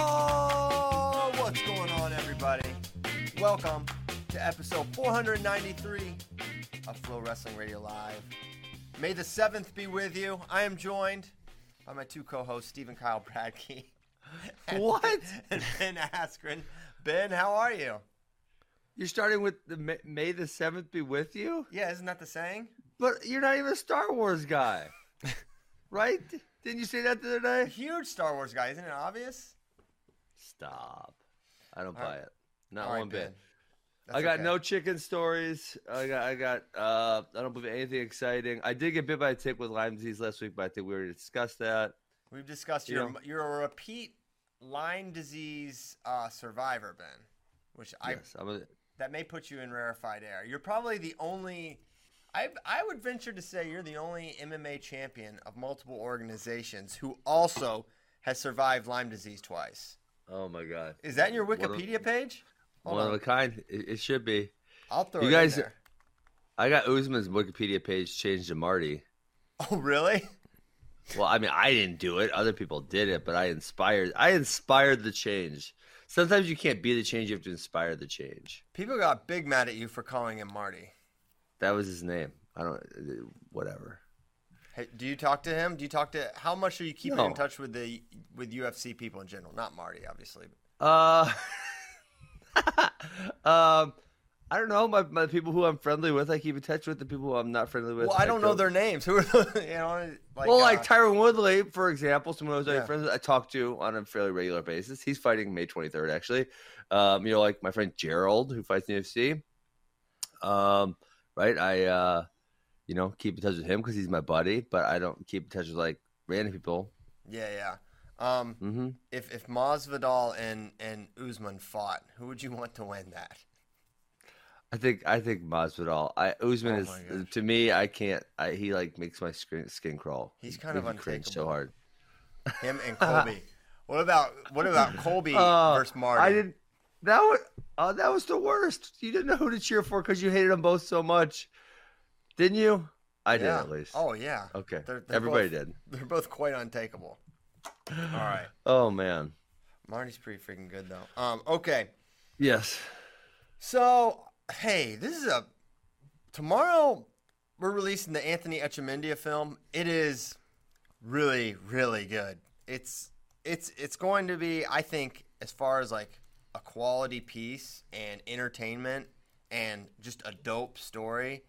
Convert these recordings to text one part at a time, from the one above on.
Oh, what's going on, everybody? Welcome to episode 493 of FloWrestling Radio Live. May the 7th be with you. I am joined by my two co hosts, Stephen Kyle Bradkey. and- What? And Ben Askren. Ben, how are you? You're starting with the May, May the seventh be with you, Yeah, isn't that the saying? But you're not even a Star Wars guy, right? Didn't you say that the other day? huge Star Wars guy, isn't it obvious? Stop. I don't All buy right. it. Not All right, one bit. I got okay. no chicken stories. I got. I got. Uh, I don't believe anything exciting. I did get bit by a tick with Lyme disease last week, but I think we already discussed that. We've discussed You your know- you're a repeat Lyme disease uh, survivor, Ben, which I yes, a, that may put you in rarefied air. You're probably the only. I I would venture to say you're the only MMA champion of multiple organizations who also has survived Lyme disease twice. oh my god. Is that in your One of- Wikipedia page? Hold One on. of a kind. It, it should be. I'll throw You it guys-. I got Usman's Wikipedia page changed to Marty. Oh, really? Well, I mean, I didn't do it. Other people did it, but I inspired. I inspired the change. Sometimes you can't be the change; you have to inspire the change. People got big mad at you for calling him Marty. That was his name. I don't. Whatever. Hey, do you talk to him? Do you talk to? How much are you keeping No. in touch with the with UFC people in general? Not Marty, obviously. Uh. um. I don't know. My, my people who I'm friendly with, I keep in touch with. The people who I'm not friendly with, Well, I don't know their names. Who are you know? Like, well, uh, like Tyron Woodley, for example, someone I was Yeah. friends with, I talk to on a fairly regular basis. He's fighting May 23rd, actually. Um, you know, like my friend Gerald, who fights in the UFC. Um, right? I, uh, you know, keep in touch with him because he's my buddy, but I don't keep in touch with like random people. yeah, yeah. Um, hmm if if Masvidal and and Usman fought, who would you want to win that? I think I think Masvidal. I Usman Oh is to me. I can't. I, he like makes my skin, skin crawl. He's He kind of makes me cringe untakeable. so hard. Him and Colby. what about what about Colby Uh, versus Marty? I didn't. That was oh, that was the worst. You didn't know who to cheer for because you hated them both so much, didn't you? I did at least. Oh yeah. okay. they're- they're Everybody both- did. They're both quite untakeable. All right. Oh man. Marty's pretty freaking good though. Um. Okay. Yes. So hey, this is a tomorrow. We're releasing the Anthony Echemendia film. It is really, really good. It's it's it's going to be, I think, as far as like a quality piece and entertainment and just a dope story,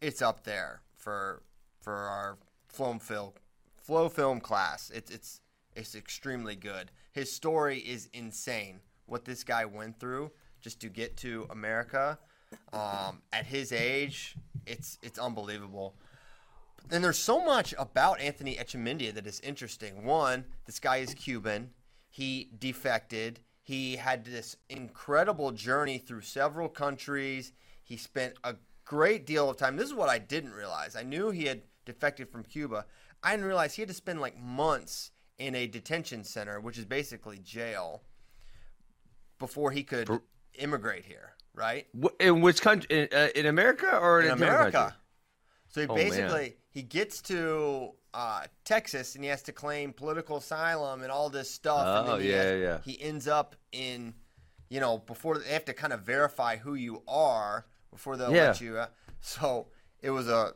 it's up there for for our film Flo film class. It's it's it's extremely good. His story is insane. What this guy went through just to get to America um, at his age, it's it's unbelievable. Then there's so much about Anthony Echemendia that is interesting. One, this guy is Cuban. He defected. He had this incredible journey through several countries. He spent a great deal of time. This is what I didn't realize. I knew he had defected from Cuba. I didn't realize he had to spend like months in a detention center, which is basically jail, before he could For- immigrate here, right? In which country? In, uh, in America or in, in America. country? So he Oh, man. He gets to uh, Texas and he has to claim political asylum and all this stuff. and Oh, yeah, has- yeah. he ends up in, you know, before they have to kind of verify who you are before they'll Yeah. let you. Uh, so it was a,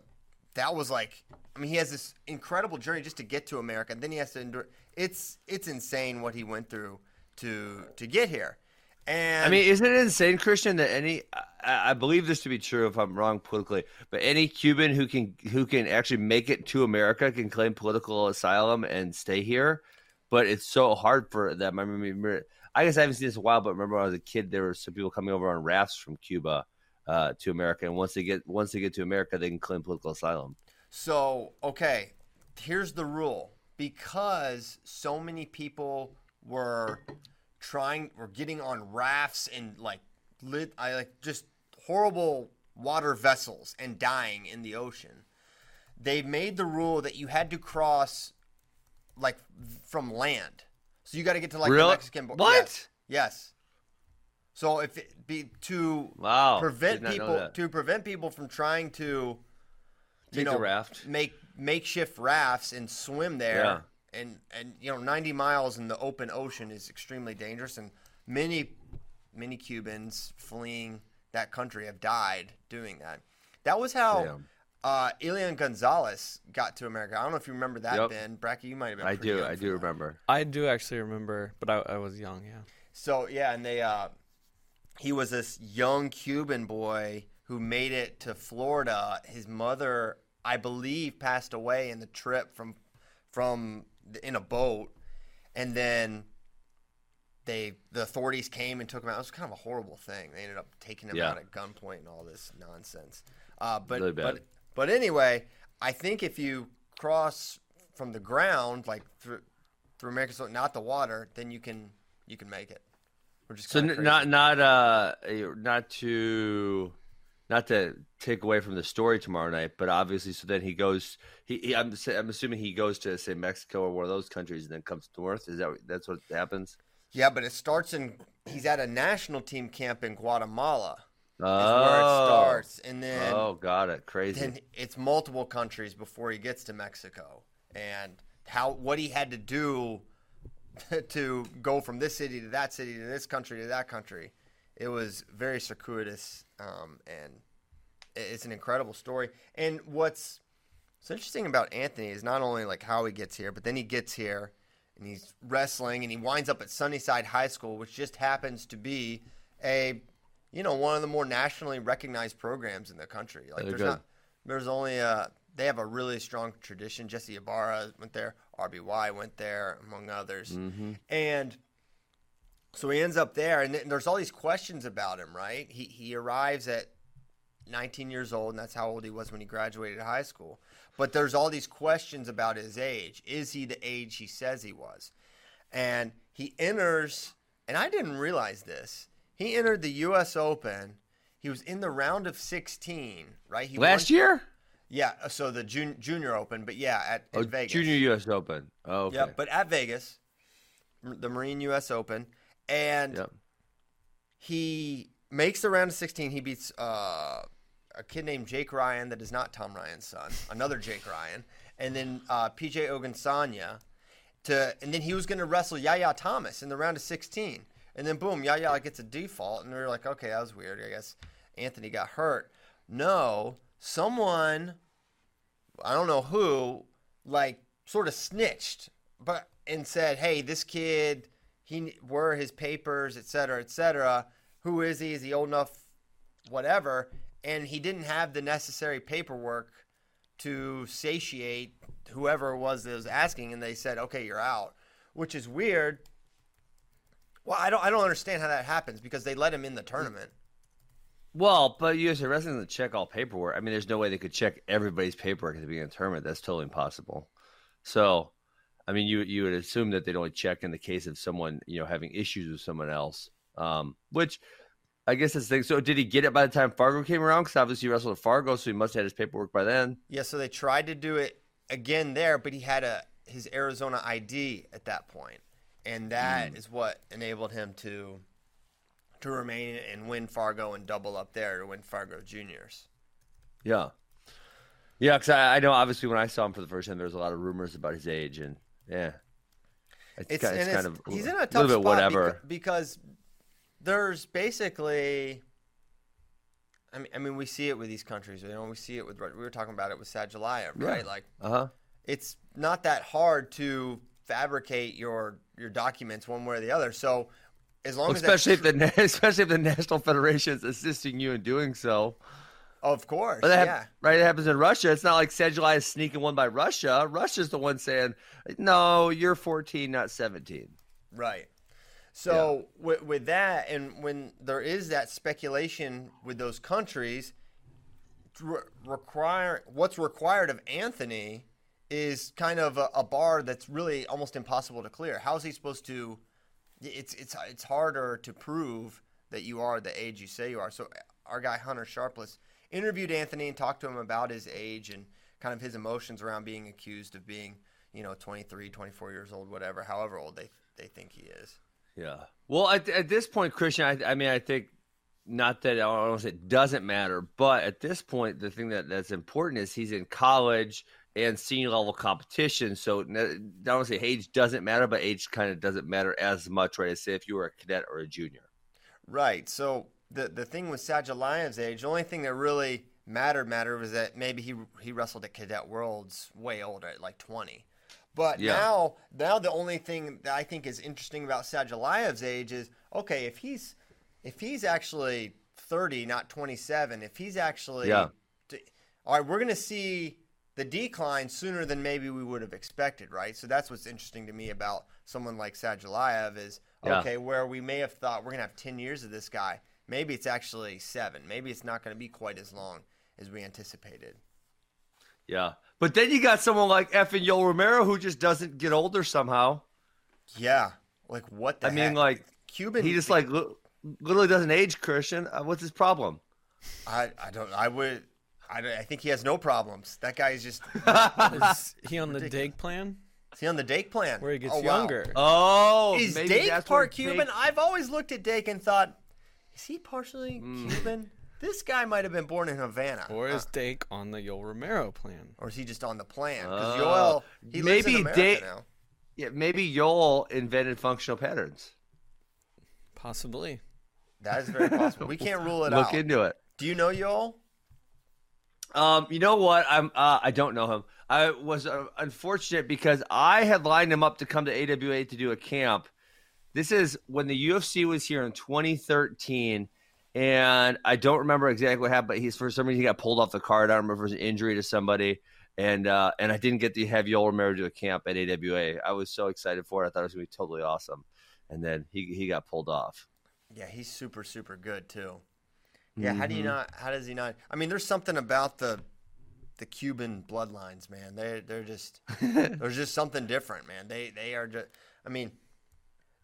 that was like, I mean, he has this incredible journey just to get to America. And then he has to endure. It's it's insane what he went through to to get here. And I mean, isn't it insane, Christian, that any I, I believe this to be true if I'm wrong politically, but any Cuban who can who can actually make it to America can claim political asylum and stay here, but it's so hard for them. I remember, I guess I haven't seen this in a while, but remember when I was a kid, there were some people coming over on rafts from Cuba uh, to America, and once they get once they get to America, they can claim political asylum. So, okay, here's the rule. Because so many people were trying or getting on rafts and like lit I like just horrible water vessels and dying in the ocean. They made the rule that you had to cross like from land. So you got to get to like the Mexican border. What? Yes. yes. So if it be to Wow, prevent did not know people to prevent people from trying to you Take know raft. make makeshift rafts and swim there. Yeah. And and you know 90 miles in the open ocean is extremely dangerous, and many many Cubans fleeing that country have died doing that. That was how. Damn. Uh, Elian Gonzalez got to America. I don't know if you remember that, Yep. Ben. Bracky, you might have been. I do. young I do that. remember. I do actually remember, but I, I was young. Yeah. So yeah, and they uh he was this young Cuban boy who made it to Florida. His mother, I believe, passed away in the trip from from the, in a boat, and then they the authorities came and took him out. It was kind of a horrible thing. They ended up taking him Yeah. out at gunpoint and all this nonsense. Uh, but Really bad. but but anyway, I think if you cross from the ground, like through through America, so not the water, then you can you can make it. Which is So n- not not uh not to not to take away from the story tomorrow night, but obviously, so then he goes. He, he I'm I'm assuming he goes to say Mexico or one of those countries, and then comes north. Is that that's what happens? Yeah, but it starts in. He's at a national team camp in Guatemala. Oh, Is where it oh. starts, and then oh, got it. Crazy. then it's multiple countries before he gets to Mexico, and how what he had to do to go from this city to that city to this country to that country. It was very circuitous, um, and it's an incredible story. And what's so interesting about Anthony is not only like how he gets here, but then he gets here and he's wrestling and he winds up at Sunnyside High School, which just happens to be a you know one of the more nationally recognized programs in the country. Like They're there's good. not there's only a they have a really strong tradition. Jesse Ibarra went there, RBY went there, among others, Mm-hmm. and so he ends up there, and there's all these questions about him. Right? He he arrives at 19 years old, and that's how old he was when he graduated high school. But there's all these questions about his age. Is he the age he says he was? And he enters, and I didn't realize this. He entered the U.S. Open. He was in the round of 16, right? He Last won- year? Yeah, uh, so the jun- Junior Open, but yeah, at, in Oh, Vegas. Junior U.S. Open. Oh, okay. Yep, but at Vegas, the Marine U.S. Open, and Yep. he makes the round of 16. He beats uh, a kid named Jake Ryan that is not Tom Ryan's son, another Jake Ryan, and then uh, PJ Ogunsanya. To and then he was going to wrestle Yaya Thomas in the round of 16, and then boom, Yaya gets a default, and we are like, okay, that was weird. I guess Anthony got hurt. No, someone, I don't know who, like sort of snitched, but and said, hey, this kid, he were his papers, et cetera, et cetera. Who is he? Is he old enough? Whatever. And he didn't have the necessary paperwork to satiate whoever it was that was asking, and they said, okay, you're out, which is weird. Well, I don't, I don't understand how that happens because they let him in the tournament. Well, but USA Wrestling doesn't check all paperwork. I mean, there's no way they could check everybody's paperwork at the beginning of the tournament. That's totally impossible. So, I mean, you you would assume that they'd only check in the case of someone you know having issues with someone else. Um, which I guess that's the thing. So, did he get it by the time Fargo came around? Because obviously he wrestled at Fargo, so he must have had his paperwork by then. Yeah, so they tried to do it again there, but he had a his Arizona ID at that point. and that is what enabled him to to remain and win Fargo and double up there to win Fargo Juniors. Yeah, yeah. Because I, I know obviously when I saw him for the first time, there was a lot of rumors about his age, and yeah, it's, It's, ki- and it's it's, kind of he's in a little bit spot whatever. beca- because there's basically. I mean, I mean, we see it with these countries. You know, we see it with. We were talking about it with Sadulaev, right? Yeah. Like, Uh huh. it's not that hard to fabricate your your documents one way or the other. So, as long as especially if the especially if the national federation is assisting you in doing so. Of course, But that yeah. hap- right, it happens in Russia. It's not like Sadulaev is sneaking one by Russia. Russia's the one saying, "No, you're 14, not 17." Right. So with, with that, and when there is that speculation with those countries, re- require what's required of Anthony is kind of a, a bar that's really almost impossible to clear. How is he supposed to? It's it's it's harder to prove that you are the age you say you are. So our guy Hunter Sharpless interviewed Anthony and talked to him about his age and kind of his emotions around being accused of being, you know, 23, 24 years old, whatever, however old they they think he is. Yeah. Well, at, at this point, Christian, I, I mean, I think not that I don't say it doesn't matter, but at this point, the thing that, that's important is he's in college and senior level competition. So I don't want to say age doesn't matter, but age kind of doesn't matter as much, right? As say if you were a cadet or a junior. Right. So the the thing with Sadulaev's age, the only thing that really mattered mattered was that maybe he he wrestled at Cadet Worlds way older at like 20. But Yeah. now now the only thing that I think is interesting about Sadulaev's age is okay, if he's if he's actually 30, not 27, if he's actually Yeah. all right, we're going to see the decline sooner than maybe we would have expected, right? So that's what's interesting to me about someone like Sadulaev is Yeah. okay, where we may have thought we're going to have 10 years of this guy, maybe it's actually 7. Maybe it's not going to be quite as long as we anticipated. Yeah. But then you got someone like effing Yoel Romero who just doesn't get older somehow. Yeah. Like what the I mean, like Cuban he just like literally doesn't age, Christian. Uh, what's his problem? I, I don't I would I, I think he has no problems. That guy is just Is he on the Dake plan is he on the Dake plan where he gets Oh, wow. younger? Oh, Is maybe Dake that's part Cuban? Dake- I've always looked at Dake and thought, is he partially Hmm. Cuban? This guy might have been born in Havana. or is Uh, Dake on the Yoel Romero plan? or is he just on the plan? Because Oh. Yoel, he lives in Maybe America Dake- now. Yeah, maybe Yoel invented functional patterns. Possibly. That is very possible. We can't rule it out. Look out. into it. Do you know Yoel? Um, you know what? I'm uh, I don't know him. I was uh, unfortunate because I had lined him up to come to AWA to do a camp. This is when the UFC was here in 2013, and I don't remember exactly what happened. But he's for some reason he got pulled off the card. I don't remember if it was an injury to somebody, and uh, and I didn't get to have Yoel Romero do a camp at AWA. I was so excited for it. I thought it was gonna be totally awesome, and then he he got pulled off. Yeah, he's super super good too. Yeah, how do Mm-hmm. you not? How does he not? I mean, there's something about the the Cuban bloodlines, man. They they're just there's just something different, man. They they are just. I mean,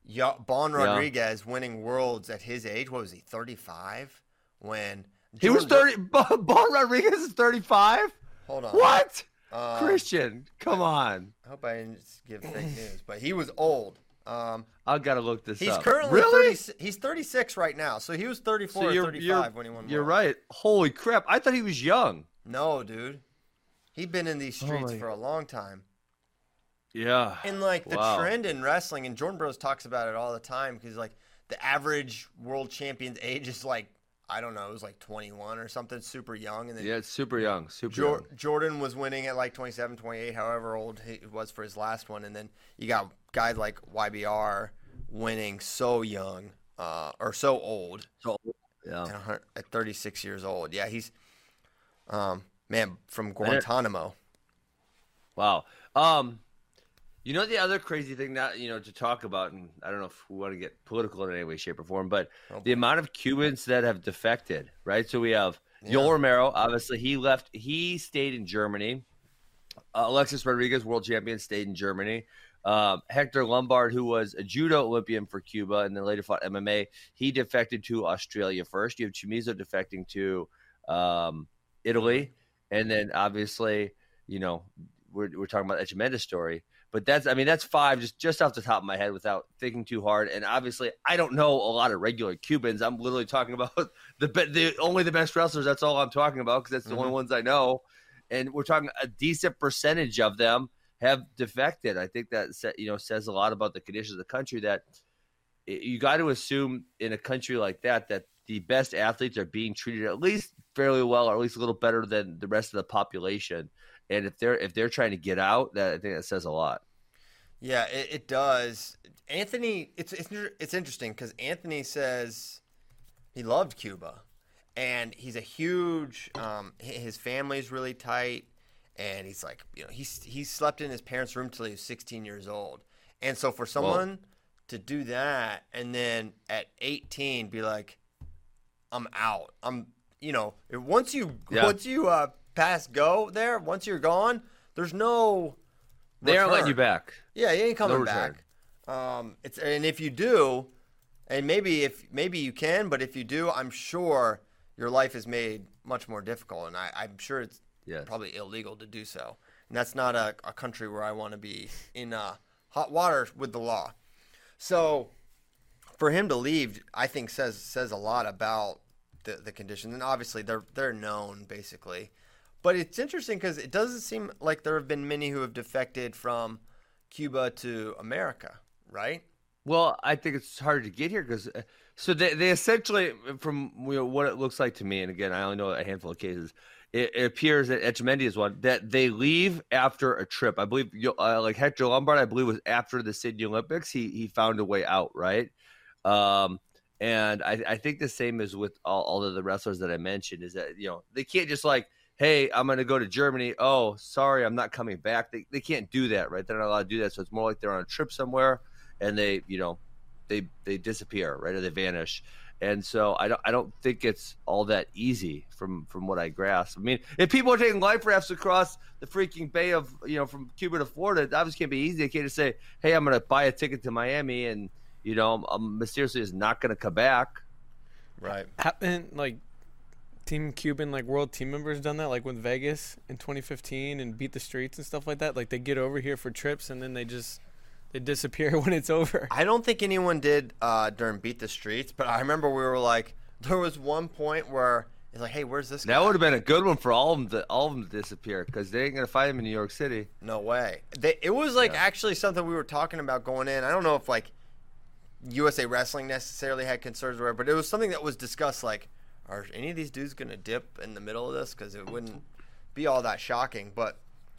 yeah, Bon Yeah. Rodriguez winning worlds at his age. What was he? 35 when He was Jordan- 30. Bonne Rodriguez is 35. Hold on. What? Uh, Christian, come on. I hope I didn't give fake news, but he was old. Um, I gotta look this he's up. currently really. 30, he's 36 right now, so he was 34 So or 35 you're, when he won. you're Worlds. right. Holy crap! I thought he was young. No, dude. He'd been in these streets my- for a long time. Yeah. And like the Wow. trend in wrestling, and Jordan Burroughs talks about it all the time because like the average world champion's age is like I don't know, it was like 21 or something, super young, and then Yeah, it's super young. Super Jor- young. Jordan was winning at like 27, 28, however old he was for his last one, and then you got guys like YBR winning so young uh, or so old So, yeah. at, at 36 years old. Yeah, he's um, man from Guantanamo. Wow. Um, you know the other crazy thing that you know to talk about, and I don't know if we want to get political in any way, shape, or form, but Oh, the amount of Cubans that have defected, right? So we have Yeah. Yoel Romero. Obviously, he left. He stayed in Germany. Uh, Alexis Rodriguez, world champion, stayed in Germany. Um, Hector Lombard, who was a judo Olympian for Cuba and then later fought MMA, he defected to Australia first. You have Chamizo defecting to um, Italy, and then obviously, you know, we're, we're talking about Echemendia's story. But that's, I mean, that's five just just off the top of my head without thinking too hard. And obviously, I don't know a lot of regular Cubans. I'm literally talking about the be- the only the best wrestlers. That's all I'm talking about because that's the only mm-hmm. ones I know. And we're talking a decent percentage of them have defected. I think that sa- you know says a lot about the conditions of the country. That you got to assume in a country like that that the best athletes are being treated at least fairly well, or at least a little better than the rest of the population. And if they're if they're trying to get out, that I think that says a lot. Yeah, it, it does. Anthony, it's it's, it's interesting because Anthony says he loved Cuba, and he's a huge. Um, his family's really tight, and he's like, you know, he's he slept in his parents' room till he was 16 years old, and so for someone to do that and then at 18 be like, I'm out. I'm, you know, once you Yeah. once you uh pass go there, once you're gone, there's no. They aren't letting you back. Yeah, he ain't coming No back. Um, it's and if you do, and maybe if maybe you can, but if you do, I'm sure your life is made much more difficult, and I, I'm sure it's Yes. probably illegal to do so. And that's not a, a country where I want to be in uh, hot water with the law. So for him to leave, I think says says a lot about the, the conditions, and obviously they're they're known basically. But it's interesting because it doesn't seem like there have been many who have defected from Cuba to America, right? Well, I think it's harder to get here because so they, they essentially, from you know, what it looks like to me, and again, I only know a handful of cases. It, it appears that Echemendia is one that they leave after a trip. I believe, uh, like Hector Lombard, I believe was after the Sydney Olympics. He he found a way out, right? Um, and I, I think the same is with all, all of the wrestlers that I mentioned is that you know they can't just like hey, I'm going to go to Germany. Oh, sorry, I'm not coming back. They, they can't do that, right? They're not allowed to do that. So it's more like they're on a trip somewhere and they, you know, they they disappear, right? Or they vanish. And so I don't I don't think it's all that easy from from what I grasp. I mean, if people are taking life rafts across the freaking bay of you know from Cuba to Florida, it obviously can't be easy. They can't just say, "Hey, I'm going to buy a ticket to Miami," and you know, I'm mysteriously is not going to come back. Right. Haven't like Team Cuban like world team members done that like with Vegas in 2015 and beat the streets and stuff like that? Like they get over here for trips and then they just they disappear when it's over. I don't think anyone did uh, during Beat the Streets, but I remember we were like, there was one point where it's like, hey, where's this? That guy? would have been a good one for all of them to all of them to disappear because they ain't gonna find him in New York City. No way. They, it was like Yeah. actually something we were talking about going in. I don't know if like USA Wrestling necessarily had concerns or whatever, but it was something that was discussed. Like, are any of these dudes gonna dip in the middle of this? Because it wouldn't be all that shocking. But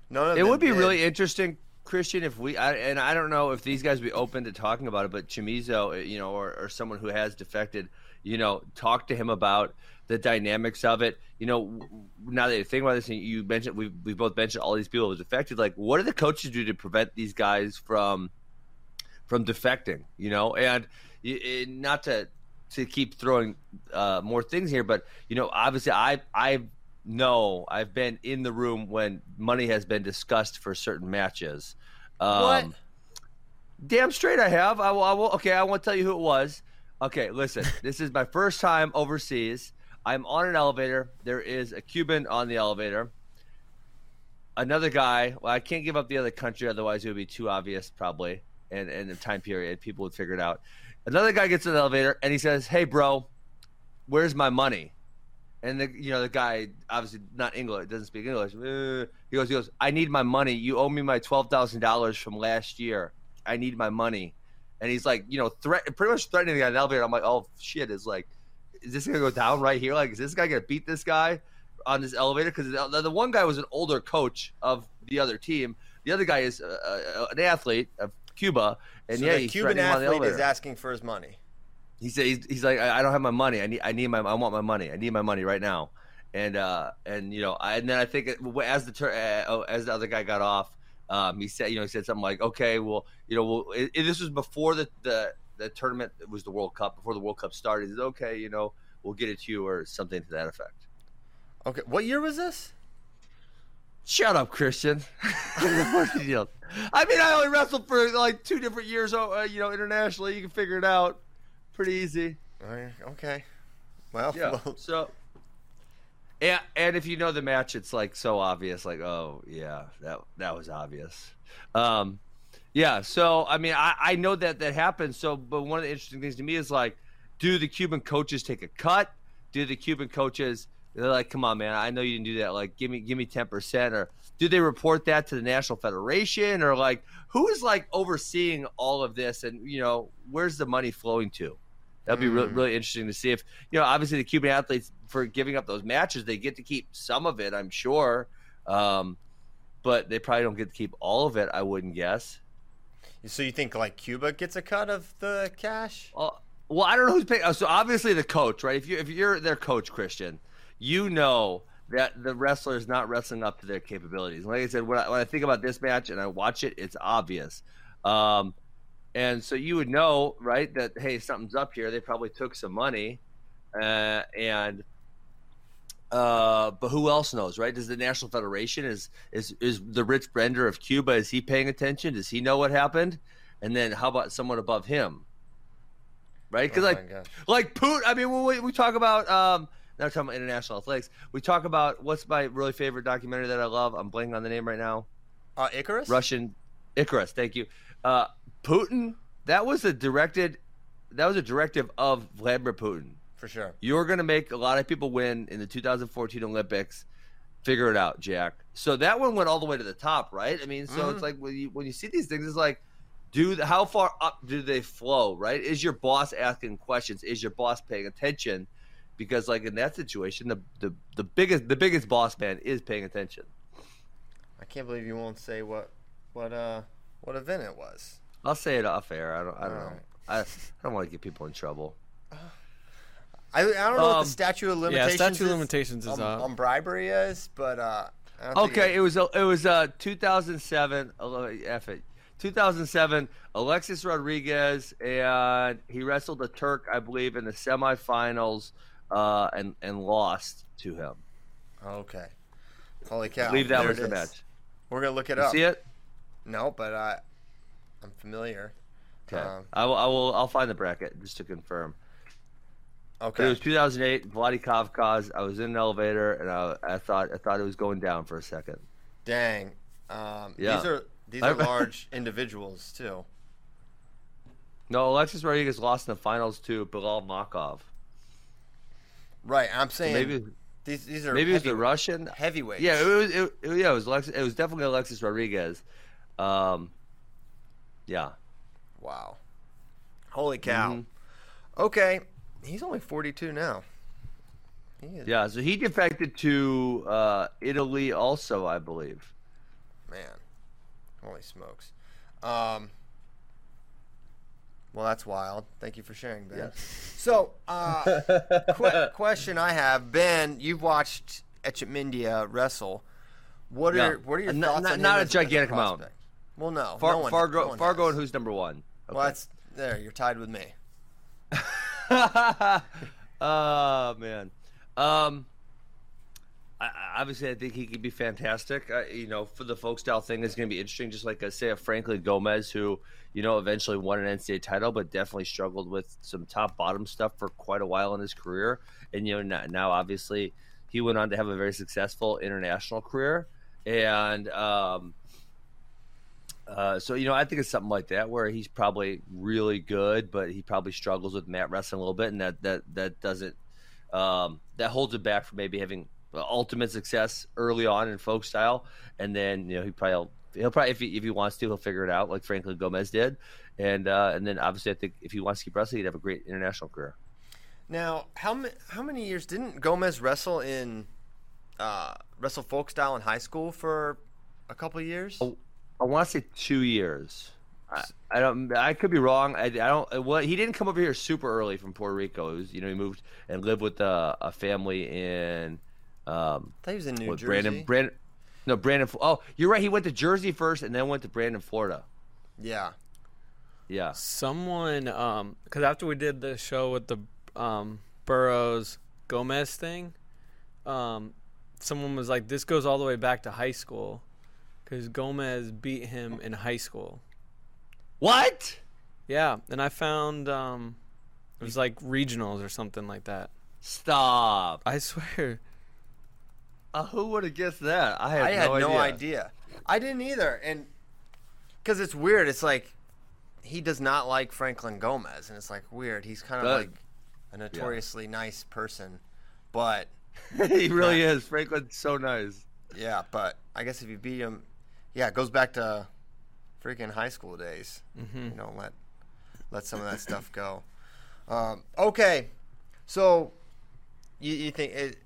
none of It would be did. really interesting, Christian, if we I, and I don't know if these guys would be open to talking about it, but Chamizo, you know, or, or someone who has defected, you know, talk to him about the dynamics of it. You know, now that you think about this, and you mentioned we we both mentioned all these people who was affected. Like, what do the coaches do to prevent these guys from from defecting? You know, and eh, not to to keep throwing uh, more things here, but you know, obviously, I I know I've been in the room when money has been discussed for certain matches. Um, What? Damn straight, I have. I will, I will. Okay, I won't tell you who it was. Okay, listen. this is my first time overseas. I'm on an elevator. There is a Cuban on the elevator. Another guy. Well, I can't give up the other country, otherwise it would be too obvious, probably. And and the time period, people would figure it out. Another guy gets in the elevator and he says, "Hey, bro, where's my money?" And the you know the guy obviously not English, doesn't speak English. Uh, He goes, he goes, "I need my money. You owe me my twelve thousand dollars from last year. I need my money." And he's like, you know, threat, pretty much threatening the guy in the elevator. I'm like, oh shit, is like, is this gonna go down right here? Like, is this guy gonna beat this guy on this elevator? Because the, one guy was an older coach of the other team. The other guy is uh, uh, an athlete of Cuba, and So yeah, the he's Cuban on the athlete is asking for his money. He said he's, he's like I, don't have my money. I need I need my I want my money. I need my money right now. And uh and you know I, and then I think it, as the tur- uh, oh, as the other guy got off, um he said you know he said something like okay well you know well it, it- this was before the the the tournament it was the World Cup before the World Cup started. He said okay you know we'll get it to you or something to that effect. Okay, what year was this? Shut up, Christian. What's the deal? I mean, I only wrestled for like two different years, uh, you know, internationally. You can figure it out pretty easy. Uh, Okay, well, Yeah. well, So, and and if you know the match, it's like so obvious. Like, oh yeah, that that was obvious. Um, yeah. So I mean, I I know that that happens. So, but one of the interesting things to me is like, do the Cuban coaches take a cut? Do the Cuban coaches? They're like, come on, man. I know you didn't do that. Like, give me give me ten percent, or do they report that to the national federation, or like, who is like overseeing all of this, and you know, where's the money flowing to? That'd be really, Mm. really interesting to see if you know. Obviously, the Cuban athletes for giving up those matches, they get to keep some of it, I'm sure, um, but they probably don't get to keep all of it. I wouldn't guess. so you think like Cuba gets a cut of the cash? Well, well, I don't know who's paying. So obviously, the coach, right? If you if you're their coach, Christian, you know that the wrestler is not wrestling up to their capabilities. Like I said, when I, when I think about this match and I watch it, it's obvious. Um, and so you would know, right, that hey, something's up here. They probably took some money, uh, and uh, but who else knows, right? Does the National Federation is is is the Rich Bender of Cuba? Is he paying attention? Does he know what happened? And then how about someone above him? Right? Because Oh like like Putin. I mean, when we, we talk about um, now we're talking about international athletics. We talk about what's my really favorite documentary that I love. I'm blanking on the name right now. Uh, Icarus. Russian Icarus. Thank you. Uh, Putin. That was a directed. That was a directive of Vladimir Putin. for sure. You're going to make a lot of people win in the 2014 Olympics. Figure it out, Jack. So that one went all the way to the top, right? I mean, so Mhm. it's like when you when you see these things, it's like, do the, how far up do they flow, right? Is your boss asking questions? Is your boss paying attention? Because like in that situation, the the, the biggest the biggest boss man is paying attention. I can't believe you won't say what what uh what event it was. I'll say it off air. I don't. I don't know. Alright. I, I don't want to get people in trouble. I, I don't know what Um, the statute of limitations. Yeah, limitations statute of is limitations is on, up. on bribery is, but uh I don't Okay, it- it was it was uh 2007. uh, F it. 2007. Alexis Rodriguez and he wrestled a Turk, I believe, in the semifinals, uh, and and lost to him. okay. Holy I cow! believe that there was the is. match. We're gonna look it You up. see it? No, but I I'm familiar. Okay. Um, I will. I will. I'll find the bracket just to confirm. But Okay. It was 2008. Vladikavkaz. I was in an elevator and I, I thought I thought it was going down for a second. Dang. Um, Yeah. These are these are large individuals too. No, Alexis Rodriguez lost in the finals to Bilal Makhov. Right. I'm saying Maybe these these are maybe it was the Russian. heavyweights. Yeah, it was. It, it- yeah, it was Alexis. It was definitely Alexis Rodriguez. Um, yeah. Wow. Holy cow. Mhm. Okay. He's only 42 now. Yeah. So he defected to uh, Italy, also, I believe. Man. Holy smokes. Um. Well, that's wild. Thank you for sharing, Ben. Yeah. So, uh, que- question I have, Ben. You've watched Echemendia wrestle. What are Yeah. your, what are your thoughts not- on not him a gigantic amount. Well, no. Far, no one, Fargo, no Fargo, has. and who's number one? Well, that's there. You're tied with me. oh man. Um, I, obviously, I think he could be fantastic. Uh, you know, for the folk style thing is going to be interesting. Just like I say, a Franklin Gomez, who you know eventually won an NCAA title, but definitely struggled with some top bottom stuff for quite a while in his career. And you know, now, obviously he went on to have a very successful international career. And um, uh, so you know, I think it's something like that where he's probably really good, but he probably struggles with mat wrestling a little bit, and that that that doesn't um, that holds him back from maybe having ultimate success early on in folk style, and then you know he probably he'll probably if he if he wants to he'll figure it out like Franklin Gomez did, and uh, and then obviously I think if he wants to keep wrestling he'd have a great international career. Now, how many how many years didn't Gomez wrestle in uh, wrestle folk style in high school for a couple of years? Oh. I want to say two years. I, I don't. I could be wrong. I, I don't. Well, he didn't come over here super early from Puerto Rico. Was, you know, he moved and lived with a, a family in um, I thought he was in New what, Jersey. Brandon. Brandon. No, Brandon. Oh, you're right. He went to Jersey first, and then went to Brandon, Florida. Yeah. Yeah. Someone, um, because after we did the show with the um, Burroughs Gomez thing, um, someone was like, "This goes all the way back to high school," because Gomez beat him in high school. What? Yeah, and I found um, it was like regionals or something like that. Stop. I swear. Uh, who would have guessed that? I had, I had no, no idea. idea. I didn't either, and because it's weird. It's like he does not like Franklin Gomez, and it's like weird. He's kind of like a notoriously nice person, but he really is. Franklin's so nice. yeah. But I guess if you beat him, yeah, it goes back to freaking high school days. hmm You know, let let some of that stuff go. Um, okay, so you, you think it,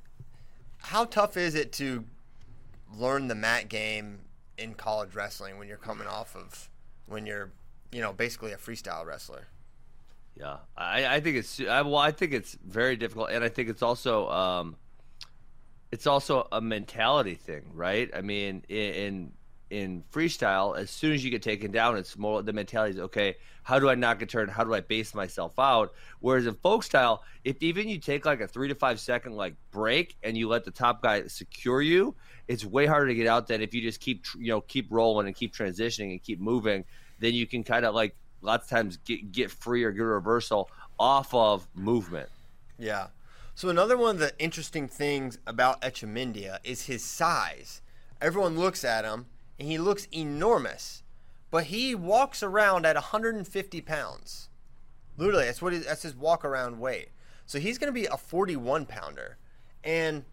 how tough is it to learn the mat game in college wrestling when you're coming off of when you're you know basically a freestyle wrestler? Yeah, I, I think it's I, well, I think it's very difficult, and I think it's also um, it's also a mentality thing, right? I mean, in, in in freestyle, as soon as you get taken down, it's more the mentality is okay. How do I not get turned? How do I base myself out? Whereas in folk style, if even you take like a three to five second like break and you let the top guy secure you, it's way harder to get out than if you just keep you know keep rolling and keep transitioning and keep moving. Then you can kind of like lots of times get get free or get a reversal off of movement. Yeah. So another one of the interesting things about Echemendia is his size. Everyone looks at him and he looks enormous, but he walks around at 150 pounds. Literally, that's what his, that's his walk around weight. So he's going to be a 41 pounder. And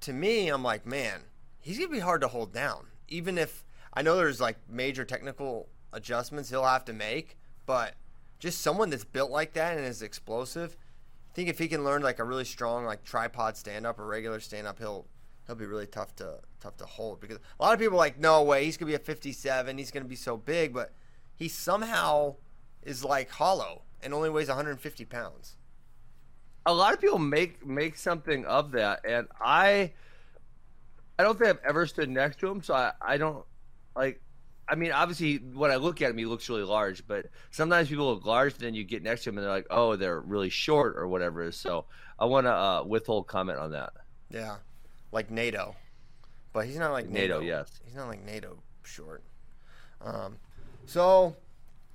to me, I'm like, man, he's going to be hard to hold down. Even if I know there's like major technical adjustments he'll have to make, but just someone that's built like that and is explosive. I think if he can learn like a really strong like tripod stand up or regular stand up, he'll he'll be really tough to tough to hold because a lot of people are like, no way, he's gonna be a 57, he's gonna be so big, but he somehow is like hollow and only weighs 150 pounds. A lot of people make make something of that, and I, I don't think I've ever stood next to him, so I, I don't like. I mean, obviously, when I look at him, he looks really large. But sometimes people look large, and then you get next to him, and they're like, "Oh, they're really short" or whatever. So I want to uh, withhold comment on that. Yeah, like NATO, but he's not like NATO, NATO. yes. he's not like NATO short. Um, so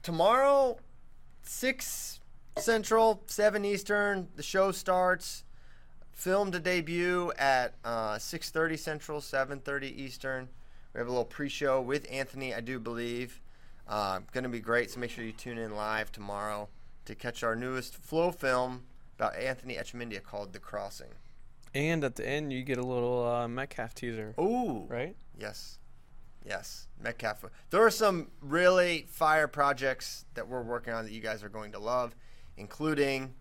tomorrow, six Central, seven Eastern. The show starts. Film to debut at uh, 6:30 Central, 7:30 Eastern. We have a little pre-show with Anthony, I do believe. Uh, going to be great. So make sure you tune in live tomorrow to catch our newest Flo film about Anthony Echemendia called The Crossing. And at the end, you get a little uh, Metcalf teaser, Ooh, right? Yes. Yes. Metcalf. There are some really fire projects that we're working on that you guys are going to love, including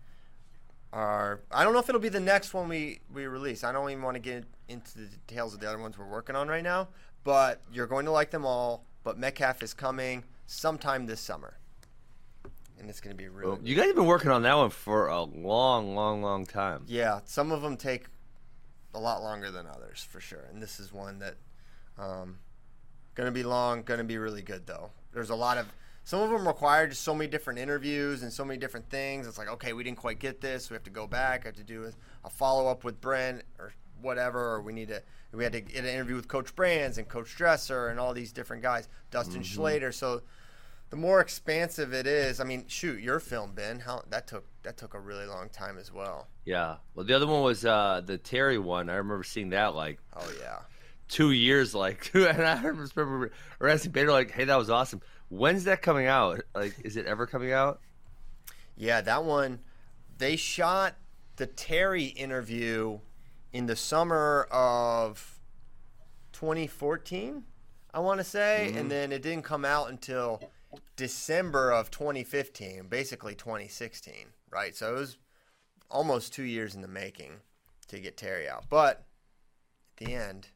our I don't know if it'll be the next one we, we release. I don't even want to get into the details of the other ones we're working on right now, but you're going to like them all. But Metcalf is coming sometime this summer. And it's going to be really You guys have been working on that one for a long, long, long time. Yeah, some of them take a lot longer than others for sure, and this is one that um, going to be long, going to be really good though. There's a lot of some of them require just so many different interviews and so many different things. It's like okay, we didn't quite get this, we have to go back, I have to do a, a follow up with Brent or whatever, or we need to we had to get an interview with Coach Brands and Coach Dresser and all these different guys, Dustin Schlatter. So the more expansive it is, I mean, shoot, your film, Ben, how that took that took a really long time as well. Yeah. Well, the other one was uh, the Terry one. I remember seeing that like Oh yeah. two years, like, and I remember or asking Bader like, "Hey, that was awesome. When's that coming out? Like, is it ever coming out?" Yeah, that one. They shot the Terry interview in the summer of 2014, I want to say, and then it didn't come out until December of 2015, basically 2016, right? So it was almost two years in the making to get Terry out, but at the end,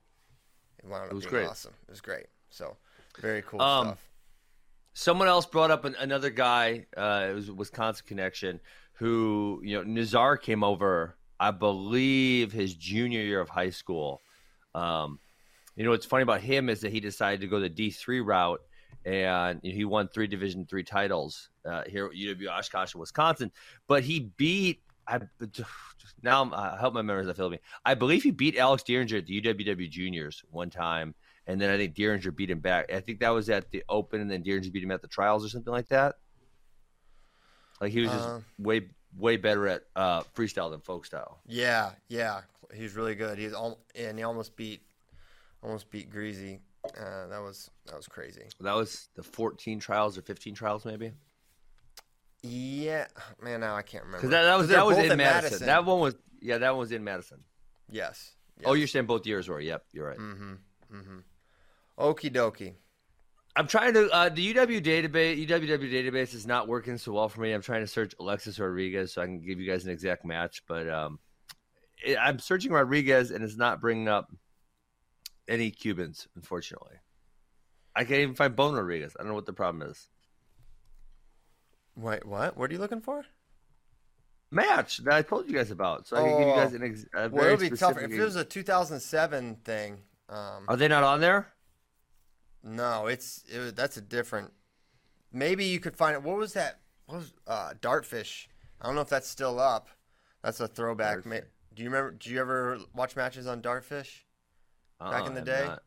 it wound up was being great. awesome. It was great. So very cool Um, stuff. Someone else brought up an, another guy. Uh, it was Wisconsin connection who you know Nazar came over. I believe his junior year of high school. Um, you know what's funny about him is that he decided to go the D three route, and he won three Division three titles uh, here at UW Oshkosh, Wisconsin. But he beat. I now I'm, I hope my memories not fail me. I believe he beat Alex Dieringer at the UWW Juniors one time, and then I think Dieringer beat him back. I think that was at the Open, and then Dieringer beat him at the trials or something like that. Like he was just Uh. way way better at uh, freestyle than folk style. Yeah, yeah, he's really good. He's all and he almost beat, almost beat Greasy. Uh, that was that was crazy. That was the 14 trials or 15 trials, maybe. Yeah, man, now I can't remember. Because that, that was that was in at Madison. That one was yeah, that one was in Madison. Yes. Oh, you're saying both years were? Yep, you're right. Mm-hmm. Mm-hmm. Okie dokie. I'm trying to uh, the UW database. UWW database is not working so well for me. I'm trying to search Alexis Rodriguez so I can give you guys an exact match, but um, I'm searching Rodriguez and it's not bringing up any Cubans, unfortunately. I can't even find Bonne Rodriguez. I don't know what the problem is. Wait, what? What are you looking for? Match that I told you guys about, so I can give you Oh. guys an ex- a Well, very it'll be tougher if it was a 2007 thing. Um, Are they not on there? no, it's it, that's a different. Maybe you could find it. What was that? What was uh, Dartfish? I don't know if that's still up. That's a throwback. Dartfish. Do you remember? Do you ever watch matches on Dartfish? Back in the I'm day? not.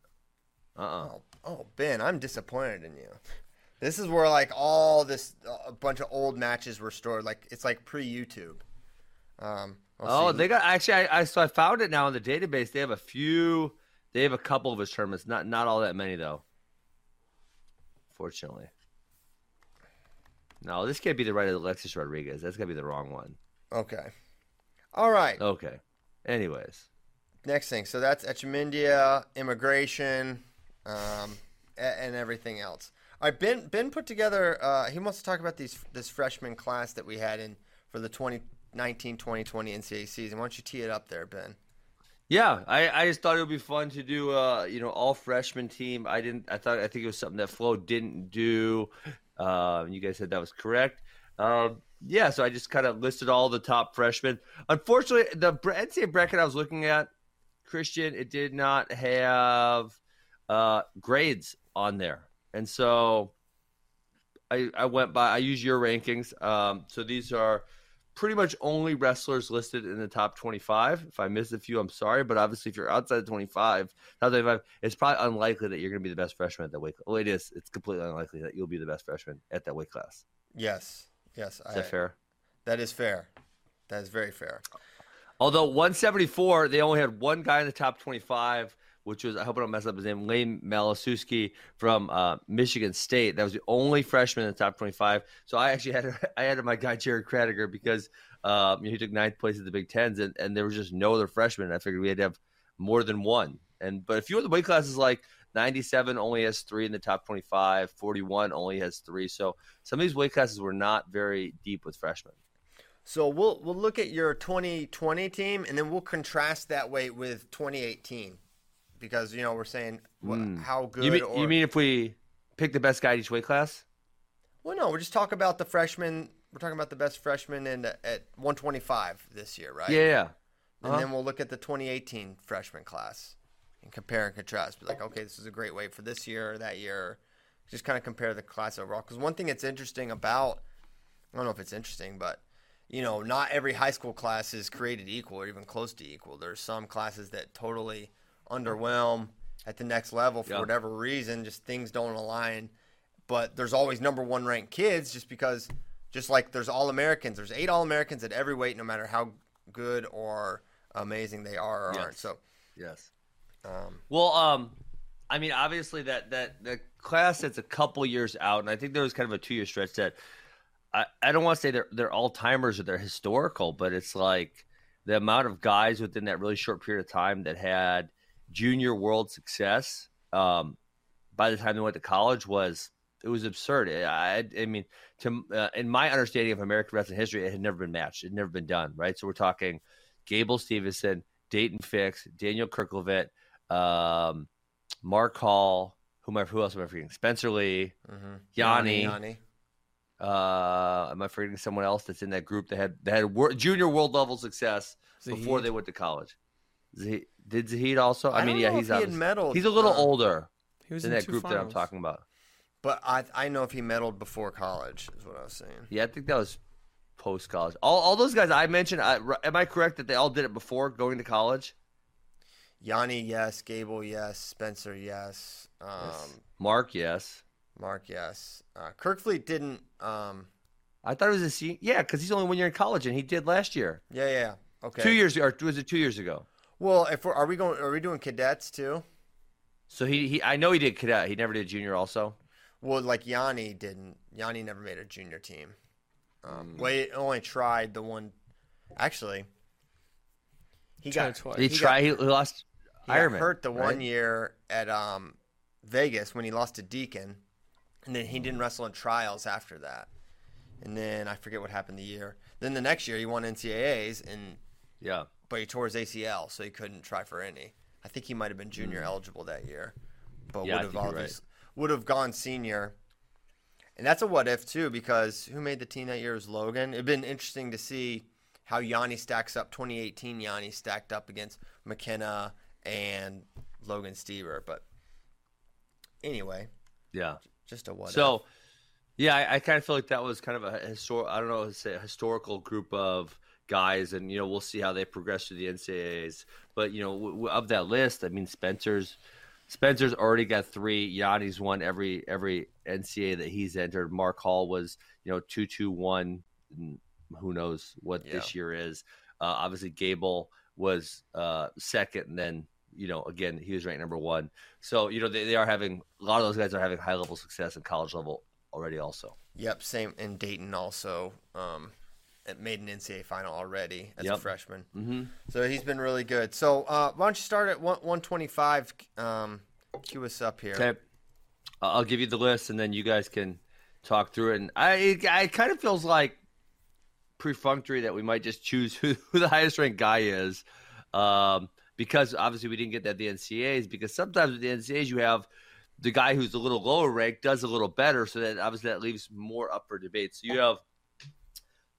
Uh-uh. Oh, oh, Ben, I'm disappointed in you. This is where like all this a bunch of old matches were stored. Like it's like pre YouTube. Um, Oh, see. they got actually. I, I so I found it now in the database. They have a few. They have a couple of his tournaments. Not not all that many though. Fortunately. No, this can't be the right Alexis Rodriguez. That's gotta be the wrong one. okay. All right. Okay. Anyways, Next thing. So that's Echemendia, immigration, um, and everything else. All right. Ben Ben put together. Uh, he wants to talk about these this freshman class that we had in for the 2019-2020 NCAA season. Why don't you tee it up there, Ben? yeah, I, I just thought it would be fun to do uh you know all freshman team. I didn't. I thought I think it was something that Flo didn't do. Uh, you guys said that was correct. Um, yeah, so I just kind of listed all the top freshmen. Unfortunately, the NCAA bracket I was looking at, Christian, it did not have uh, grades on there, and so I, I went by. I use your rankings. Um, so these are pretty much only wrestlers listed in the top 25. If I missed a few, I'm sorry, but obviously if you're outside of 25, top 25, it's probably unlikely that you're going to be the best freshman at that weight. Well, it is. It's completely unlikely that you'll be the best freshman at that weight class. Yes. Yes. Is that fair? That is fair. That is very fair. Although 174, they only had one guy in the top 25, which was I hope I don't mess up his name, Layne Malczewski from uh, Michigan State. That was the only freshman in the top 25. So I actually had I added my guy Jared Krattiger because know, he took ninth place at the Big Tens, and, and there was just no other freshmen. I figured we had to have more than one. And but a few of the weight classes like 97 only has three in the top 25, 41 only has three. So some of these weight classes were not very deep with freshmen. So we'll we'll look at your 2020 team, and then we'll contrast that weight with 2018, because you know we're saying wha- Mm. how good. You mean, or, you mean if we pick the best guy at each weight class? Well, no, we're just talking about the freshmen. We're talking about the best freshmen in the, at 125 this year, right? Yeah, yeah. And Uh-huh. then we'll look at the 2018 freshman class and compare and contrast. Be like, okay, this is a great weight for this year or that year. Just kind of compare the class overall. Because one thing that's interesting about, I don't know if it's interesting, but you know, not every high school class is created equal or even close to equal. There's some classes that totally underwhelm at the next level for Yeah. whatever reason. Just things don't align. But there's always number one ranked kids just because, just like there's All Americans, there's eight All Americans at every weight, no matter how good or amazing they are or Yes. aren't. So, Yes. um, Well, um, I mean, obviously that that the class that's a couple years out, and I think there was kind of a two year stretch that I, I don't want to say they're they're all timers or they're historical, but it's like the amount of guys within that really short period of time that had junior world success um, by the time they went to college was it was absurd. I, I mean, to uh, in my understanding of American wrestling history, it had never been matched. It had never been done. Right. So we're talking Gable Stevenson, Dayton Fix, Daniel Kerkvliet, um, Mark Hall. Who, am I, who else am I forgetting? Spencer Lee, mhm. Yianni. Yianni. Uh, am I forgetting someone else that's in that group that had that had wor- junior world level success before they went to college? Zahid, did Zahid also? I, I mean, yeah, he's he medaled, he's a little uh, older He was in in that group that I'm talking about. But I I know if he medaled before college is what I was saying. Yeah, I think that was post college. All, all those guys I mentioned, I, am I correct that they all did it before going to college? Yianni, yes. Gable, yes. Spencer, yes. Um, Yes. Mark, yes. Mark, yes. Uh, Kerkvliet didn't. Um, I thought it was a se- yeah, because he's only one year in college and he did last year, yeah, yeah. yeah. Okay. two years or was it two years ago? Well, if we're, are we going? Are we doing cadets too? So he, he I know he did cadet. He never did junior also. Well, like Yianni didn't. Yianni never made a junior team. Um, Mm. well, he only tried the one. Actually, he Tried got twice. He, He tried. he lost He got Ironman. hurt the one right? year at um, Vegas when he lost to Deakin, and then he didn't wrestle in trials after that. And then I forget what happened the year. Then the next year he won NCAA's, and Yeah. but he tore his ACL, so he couldn't try for any. I think he might have been junior hmm. eligible that year, but. Yeah, would have you're right. obviously would have gone senior. And that's a what if too, because who made the team that year was Logan. It'd been interesting to see how Yianni stacks up. 2018 Yianni stacked up against McKenna and Logan Stieber, but anyway, Yeah. Just a what so, if. yeah, I, I kind of feel like that was kind of a historic. I don't know, say a historical group of guys, and you know, we'll see how they progress through the NCAAs. But you know, w- w- of that list, I mean, Spencer's Spencer's already got three. Yianni's won every every NCAA that he's entered. Mark Hall was you know two two one. Who knows what this year is? Uh, obviously, Gable was uh, second, and then you know again he was ranked number one. So you know they, they are having a lot of those guys are having high level success in college level already. Also, Yep, same. And Dayton also um, made an NCAA final already as a Yep. freshman. hmm So he's been really good. So uh, why don't you start at one, 125? Um, cue us up here. Okay, I'll give you the list, and then you guys can talk through it. And I, it, it kind of feels like perfunctory that we might just choose who, who the highest ranked guy is, um, because obviously we didn't get that at the NCAAs. Because sometimes with the NCAAs you have the guy who's a little lower ranked does a little better, so that obviously that leaves more up for debate. So you have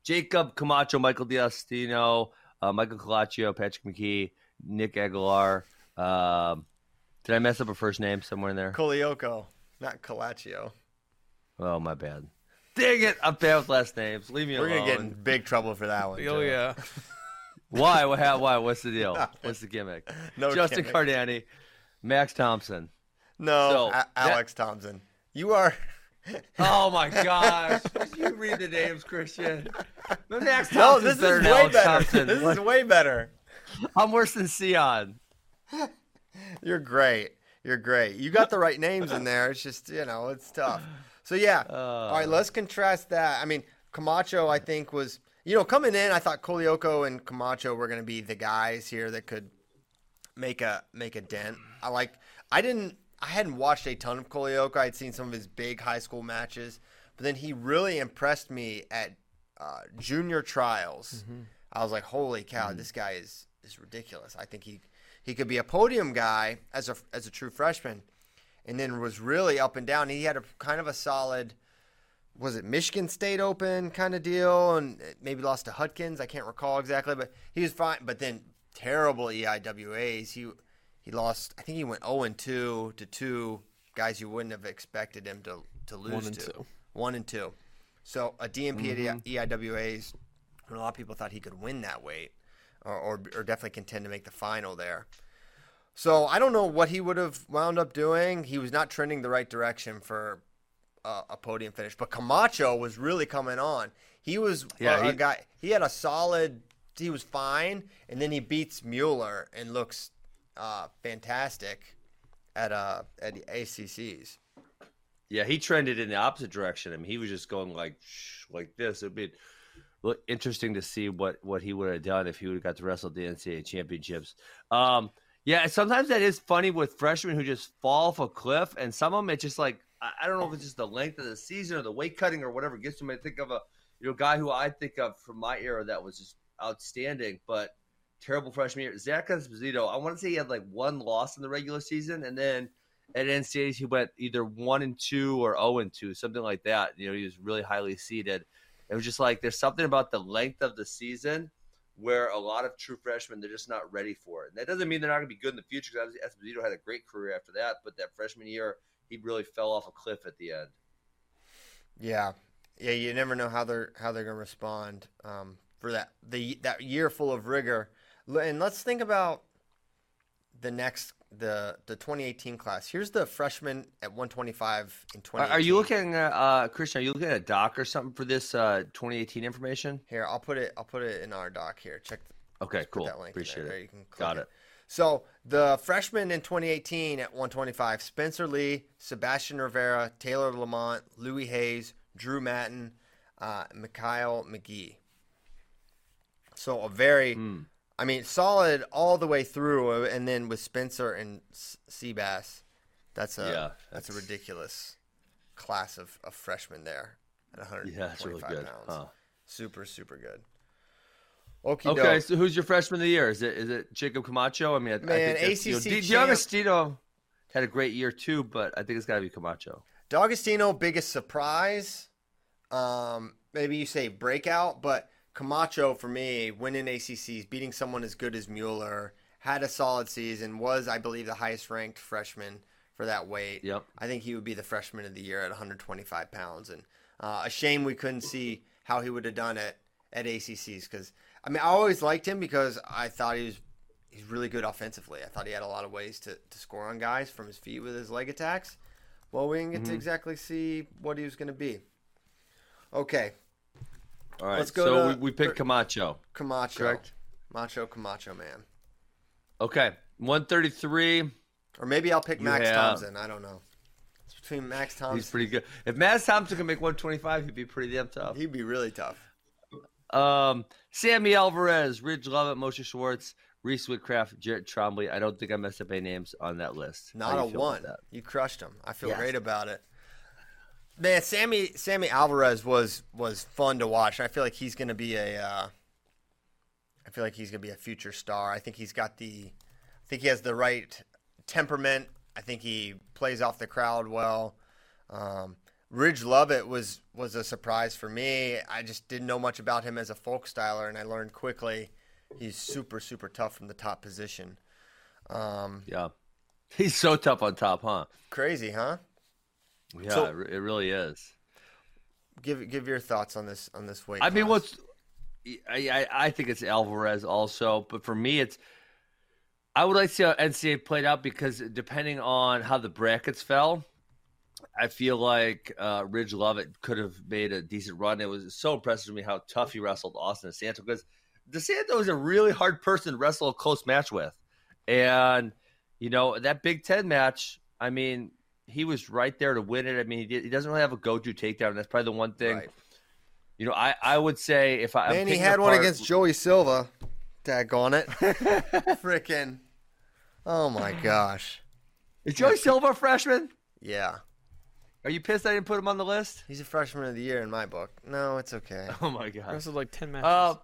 Jacob Camacho, Michael DeAugustino, uh, Michael Calaccio, Patrick McKee, Nick Aguilar. Um, did I mess up a first name somewhere in there? Colaiocco, not Calaccio. Oh, my bad. Dang it! I'm bad with last names. Leave me alone. We're gonna get in big trouble for that one. Oh Joe. yeah. Why? What? How, why? What's the deal? What's the gimmick? No Justin gimmick. Cardani, Max Thompson. No, So, A- that- Alex Thompson. You are. Oh my gosh! you read the names, Christian. But Max No, this is way Alex better. Thompson. This is way better. I'm worse than Sion. You're great. You're great. You got the right names in there. It's just you know it's tough. So yeah. Uh. All right, let's contrast that. I mean, Camacho, I think was you know coming in. I thought Colaiocco and Camacho were going to be the guys here that could make a make a dent. I like. I didn't. I hadn't watched a ton of Colaiocco. I'd seen some of his big high school matches, but then he really impressed me at uh, junior trials. I was like, holy cow, this guy is is ridiculous. I think he he could be a podium guy as a as a true freshman, and then was really up and down. He had a kind of a solid. Was it Michigan State Open kind of deal, and maybe lost to Hutkins? I can't recall exactly, but he was fine. But then terrible EIWAs. He he lost. I think he went zero and two to two guys you wouldn't have expected him to to lose One and to. two. One and two. So a DMP at E mm-hmm. EIWAs. and A lot of people thought he could win that weight, or, or or definitely contend to make the final there. So I don't know what he would have wound up doing. He was not trending the right direction for uh, a podium finish, but Camacho was really coming on. He was Yeah, a, a he- guy. He had a solid. He was fine, and then he beats Mueller and looks uh, fantastic at uh at the ACCs. Yeah, he trended in the opposite direction. I mean, he was just going like shh, like this. It'd be look interesting to see what what he would have done if he would have got to wrestle the NCAA championships. Um, yeah, sometimes that is funny with freshmen who just fall off a cliff, and some of them it's just like I, don't know if it's just the length of the season or the weight cutting or whatever gets them. I think of a you know guy who I think of from my era that was just outstanding, but terrible freshman year. Zach Esposito. I want to say he had like one loss in the regular season, and then at NCAAs he went either one and two or zero and two, something like that. You know, he was really highly seeded. It was just like there's something about the length of the season where a lot of true freshmen they're just not ready for it. And that doesn't mean they're not going to be good in the future. Because Esposito had a great career after that, but that freshman year he really fell off a cliff at the end. Yeah, yeah. You never know how they're how they're gonna respond um, for that the that year full of rigor. And let's think about the next the the 2018 class. Here's the freshman at 125 in 20. are you looking, at, uh, Christian? Are you looking at a doc or something for this uh, 2018 information? here? I'll put it. I'll put it in our doc here. Check. Okay, cool. that link Appreciate there. There it. you can click Got it. So the freshmen in 2018 at 125: Spencer Lee, Sebastian Rivera, Taylor Lamont, Louis Hayes, Drew Mattin, uh, Mikhail McGee. So a very, Hmm. I mean, solid all the way through, uh, and then with Spencer and Seabass, that's a Yeah, that's, a ridiculous class of, of freshmen there at 125 Yeah, that's really good. pounds. Huh. Super, super good. Okie Okay, doke. so who's your freshman of the year? Is it is it Jacob Camacho? I mean, I, I Man, think that's, you know, ACC DeAugustino had a great year too, but I think it's got to be Camacho. DeAugustino, biggest surprise. Um, maybe you say breakout, but Camacho for me, winning ACCs, beating someone as good as Mueller, had a solid season. Was I believe the highest ranked freshman for that weight. Yep. I think he would be the freshman of the year at 125 pounds, and uh, a shame we couldn't see how he would have done it at ACCs because I mean I always liked him because I thought he was he's really good offensively. I thought he had a lot of ways to, to score on guys from his feet with his leg attacks. Well, we didn't get to mm-hmm. exactly see what he was going to be. Okay, All right, Let's go so to- we, we picked Camacho. Camacho. Correct. Macho Camacho man. Okay, 133. Or maybe I'll pick Max have- Thompson. I don't know. It's between Max Thompson. He's pretty good. If Max Thompson can make 125, he'd be pretty damn tough. He'd be really tough. Um, Sammy Alvarez, Ridge Lovett, Moshe Schwartz, Reese Woodcraft, Jarrett Trombley. I don't think I messed up any names on that list. Not a you feel about one. You crushed them. I feel Yes. great about it. Man, Sammy Sammy Alvarez was was fun to watch. I feel like he's going to be a. Uh, I feel like he's going to be a future star. I think he's got the. I think he has the right temperament. I think he plays off the crowd well. Um, Ridge Lovett was was a surprise for me. I just didn't know much about him as a folk styler, and I learned quickly he's super super tough from the top position. Um, Yeah, he's so tough on top, huh? crazy, huh? Yeah, So- it really is. Give give your thoughts on this on this weight. I mean, what's I, I I think it's Alvarez also, but for me, it's I would like to see how NCAA played out because depending on how the brackets fell, I feel like uh, Ridge Lovett could have made a decent run. It was so impressive to me how tough he wrestled Austin DeSanto because DeSanto is a really hard person to wrestle a close match with, and you know that Big Ten match. I mean, he was right there to win it. I mean, he, did, he doesn't really have a go-to takedown. That's probably the one thing. Right. You know, I, I would say if I Man, he had one against Joey Silva. Daggone it. Frickin'. Oh my gosh. Is Joey Silva a freshman? Yeah. Are you pissed I didn't put him on the list? He's a freshman of the year in my book. No, it's okay. Oh my god. This is like ten matches. Uh,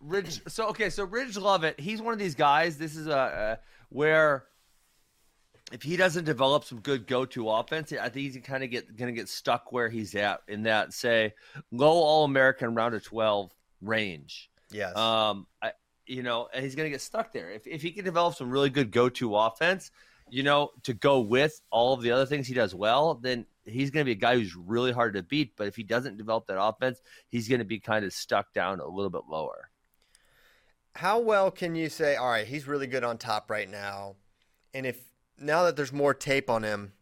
Ridge. So okay, so Ridge Lovett, he's one of these guys. This is a uh, where if he doesn't develop some good go-to offense, I think he's kind of get going to get stuck where he's at in that say low All-American round of twelve range. Yes. Um, I, you know, and he's going to get stuck there. If if he can develop some really good go-to offense, you know, to go with all of the other things he does well, then he's going to be a guy who's really hard to beat. But if he doesn't develop that offense, he's going to be kind of stuck down a little bit lower. How well can you say, all right, he's really good on top right now? And if now that there's more tape on him,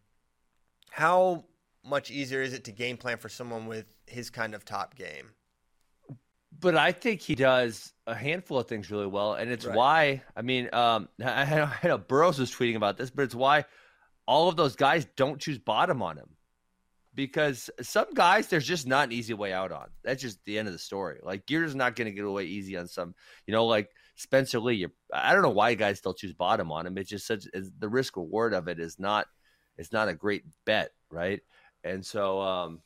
how much easier is it to game plan for someone with his kind of top game? But I think he does a handful of things really well, and it's Right. why. I mean, um, I, I know- Burroughs was tweeting about this, but it's why all of those guys don't choose bottom on him because some guys there's just not an easy way out on. That's just the end of the story. Like you're just not going to get away easy on some. You know, like Spencer Lee. You're, I don't know why guys still choose bottom on him. It's just such the risk reward of it is not. It's not a great bet, right? And so, um,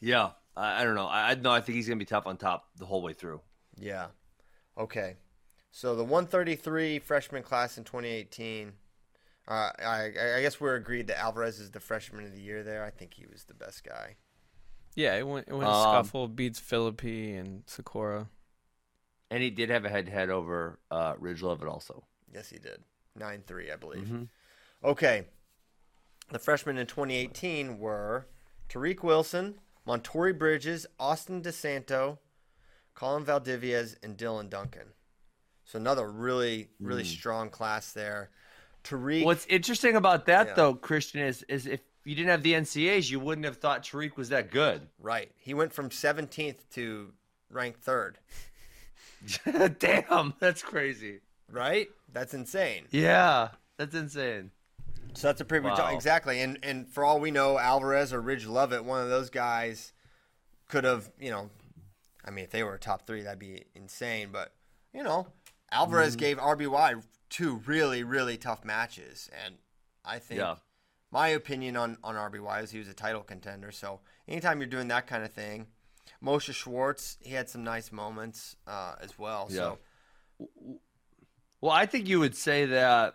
yeah, I, I don't know. I, I no, I think he's going to be tough on top the whole way through. Yeah. Okay. So the 133 freshman class in 2018. Uh, I, I guess we're agreed that Alvarez is the freshman of the year there. I think he was the best guy. yeah, it went it went um, scuffle, beats Philippi and Sakura. And he did have a head to head over uh, Ridge Lovett also. Yes, he did. 9 3, I believe. Mhm. Okay. The freshmen in 2018 were Tariq Wilson, Montori Bridges, Austin DeSanto, Colin Valdivias, and Dylan Duncan. So another really, really hmm. strong class there. Tariq. What's interesting about that Yeah. though, Christian, is is if you didn't have the NCAAs, you wouldn't have thought Tariq was that good. right. He went from 17th to ranked third. Damn, that's crazy. Right? That's insane. Yeah, that's insane. So that's a pretty Wow. exactly. And and for all we know, Alvarez or Ridge Lovett, one of those guys, could have you know, I mean, if they were top three, that'd be insane. But you know, Alvarez Mm-hmm. gave RBY two really really tough matches, and I think Yeah. my opinion on on RBY is he was a title contender. So anytime you're doing that kind of thing, Moshe Schwartz, he had some nice moments uh, as well. So Well, I think you would say that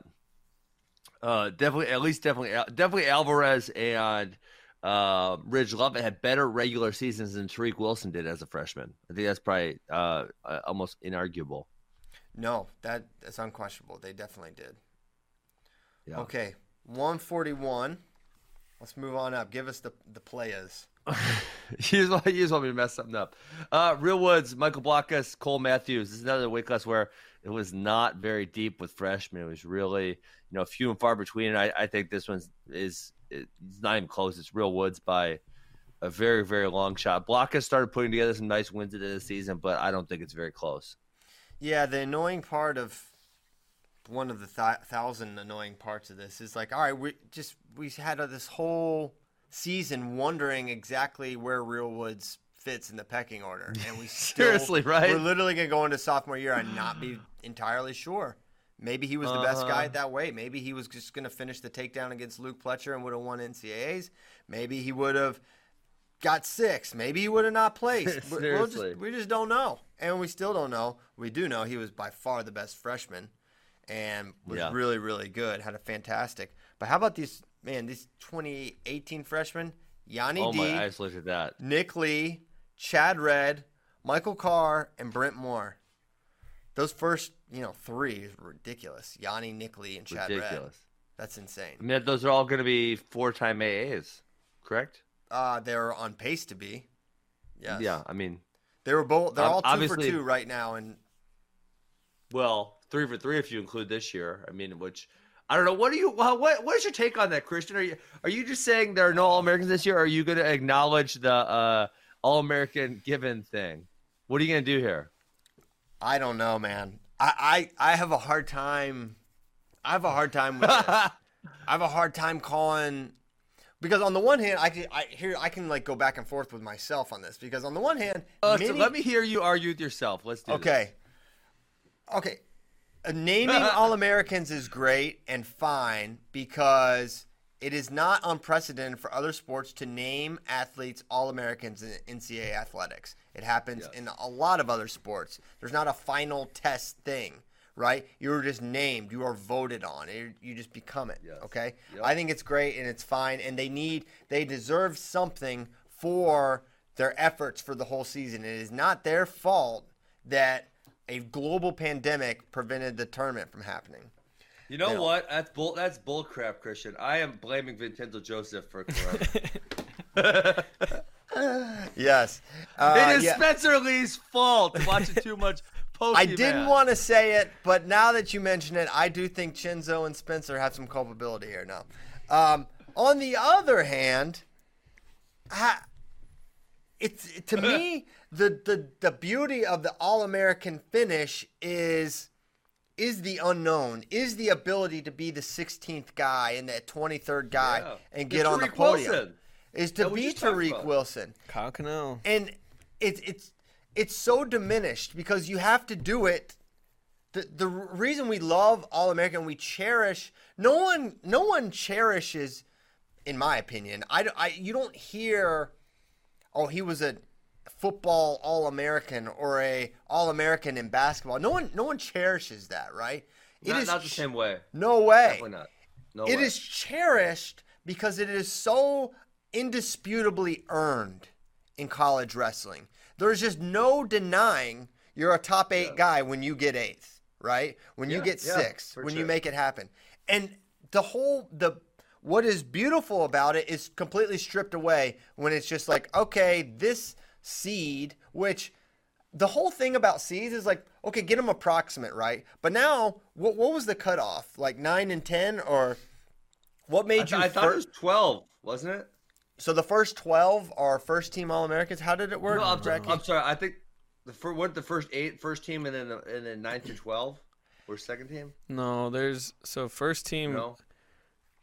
uh, definitely, at least definitely, definitely Alvarez and uh, Ridge Lovett had better regular seasons than Tariq Wilson did as a freshman. I think that's probably uh, uh, almost inarguable. no, that that's unquestionable. They definitely did. Yeah. Okay, 141. Let's move on up. Give us the the players. you, just want, you just want me to mess something up. Uh, Real Woods, Michael Blockhus, Cole Matthews. This is another weight class where it was not very deep with freshmen. It was really, you know, few and far between. And I, I think this one's is it's not even close. It's Real Woods by a very, very long shot. Blockhus started putting together some nice wins at the season, but I don't think it's very close. Yeah, the annoying part of one of the th- thousand annoying parts of this is like, all right, we just we had this whole season wondering exactly where Real Woods fits in the pecking order, and we still, Seriously, right? We're literally gonna go into sophomore year and not be entirely sure. Maybe he was the best guy Uh-huh. that way. Maybe he was just gonna finish the takedown against Luke Pletcher and would have won NCAA's. Maybe he would have got six. Maybe he would have not placed. We- we'll just- we just don't know, and we still don't know. We do know he was by far the best freshman, and was Yeah. really, really good. Had a fantastic. But how about these man? These 2018 freshmen: Yianni Oh D, my eyes looked at that. Nick Lee, Chad Red, Michael Carr, and Brent Moore. Those first, you know, three is ridiculous. Yianni, Nick Lee, and Chad Red. That's insane. I mean, those are all going to be four-time AAs, correct? Uh, they're on pace to be. Yeah. Yeah, I mean, They were both. They're all two for two right now, and well, three for three if you include this year. I mean, which I don't know. What do you? What what is your take on that, Christian? Are you are you just saying there are no All Americans this year? Or are you going to acknowledge the uh, All American given thing? What are you going to do here? I don't know, man. I, I I have a hard time. I have a hard time with this. I have a hard time calling because on the one hand, I can I here I can like go back and forth with myself on this because on the one hand, Uh, so let me hear you argue with yourself. Let's do this. okay, okay, Uh, naming all Americans is great and fine because it is not unprecedented for other sports to name athletes all Americans in NCAA athletics. It happens Yes. in a lot of other sports. There's not a final test thing, right? You're just named. You are voted on. You just become it. Yes. Okay. Yep. I think it's great and it's fine, and they need they deserve something for their efforts for the whole season. It is not their fault that a global pandemic prevented the tournament from happening. You know Yeah. what? That's bull. That's bullcrap, Christian. I am blaming Vincenzo Joseph for corruption. Yes. Uh, it is yeah. Spencer Lee's fault watching too much Pokemon. I didn't want to say it, but now that you mention it, I do think Cenzo and Spencer have some culpability here now. Um, on the other hand, I, it's to me the, the the beauty of the All American finish is is the unknown, is the ability to be the 16th guy and the 23rd guy Yeah. and The get on the podium. Wilson. Is to be Tariq about. Wilson Kyle Cano. and it's it's it's so diminished because you have to do it the the reason we love all american we cherish no one no one cherishes in my opinion i, don't- I you don't hear oh he was a football all american or a all american in basketball no one no one cherishes that right It Not, is not the same way. no way Definitely not. No it way. is cherished because it is so indisputably earned in college wrestling. There's just no denying you're a top eight guy when you get eighth, right? When you get yeah, sixth, for when you make it happen. And the whole the what is beautiful about it is completely stripped away when it's just like, okay, this seed, which the whole thing about seeds is like, okay, get them approximate, right? But now, what, what was the cutoff? Like nine and ten, or what I, made th- you? I thought it was twelve, wasn't it? so the first twelve are first team All Americans. How did it work? No, I'm, Bracky? I'm sorry. I think the fir- what the first eight, first team, and then the, and then nine to twelve, or second team. No, there's so first team No,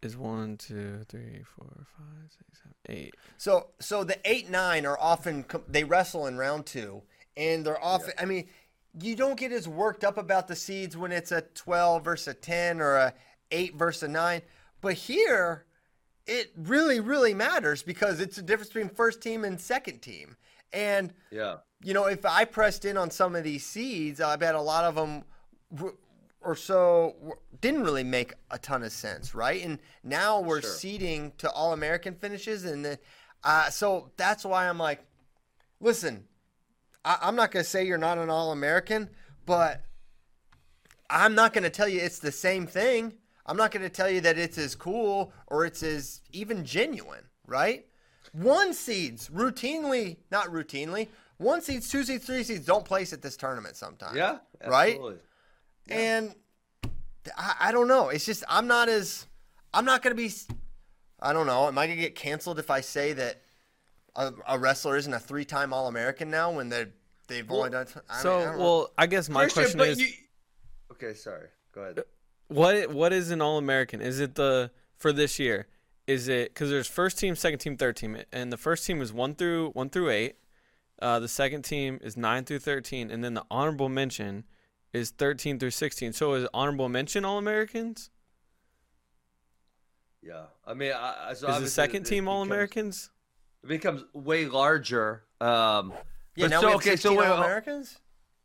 is one, two, three, four, five, six, seven, eight. So so the eight nine are often they wrestle in round two, and they're often. I mean, you don't get as worked up about the seeds when it's a twelve versus a ten or a eight versus a nine, but here it really really matters because it's the difference between first team and second team, and yeah. you know, if I pressed in on some of these seeds, I bet a lot of them w- or so didn't really make a ton of sense, right? And now we're Sure. seeding to all American finishes, and then, uh, so that's why I'm like, listen, I- I'm not going to say you're not an All American, but I'm not going to tell you it's the same thing. I'm not going to tell you that it's as cool or it's as even genuine, right? One seeds routinely, not routinely, one seeds, two seeds, three seeds don't place at this tournament sometimes. Yeah, Right? Absolutely. And I, I don't know. It's just I'm not as I'm not gonna be. I don't know. Am I gonna get canceled if I say that a, a wrestler isn't a three-time All-American now when they they've only done? I mean, So, I don't know. well, I guess my Christian, question but is, you- Okay, sorry. Go ahead. what what is an All American? Is it the for this year? Is it because there's first team, second team, third team, and the first team is one through one through eight, Uh, the second team is nine through thirteen, and then the honorable mention is thirteen through sixteen. So is honorable mention All Americans? Yeah, I mean, I, so Is the second it team All Americans? It becomes way larger. Um, Yeah, but now so, we have okay, 16 so wait, All-Americans?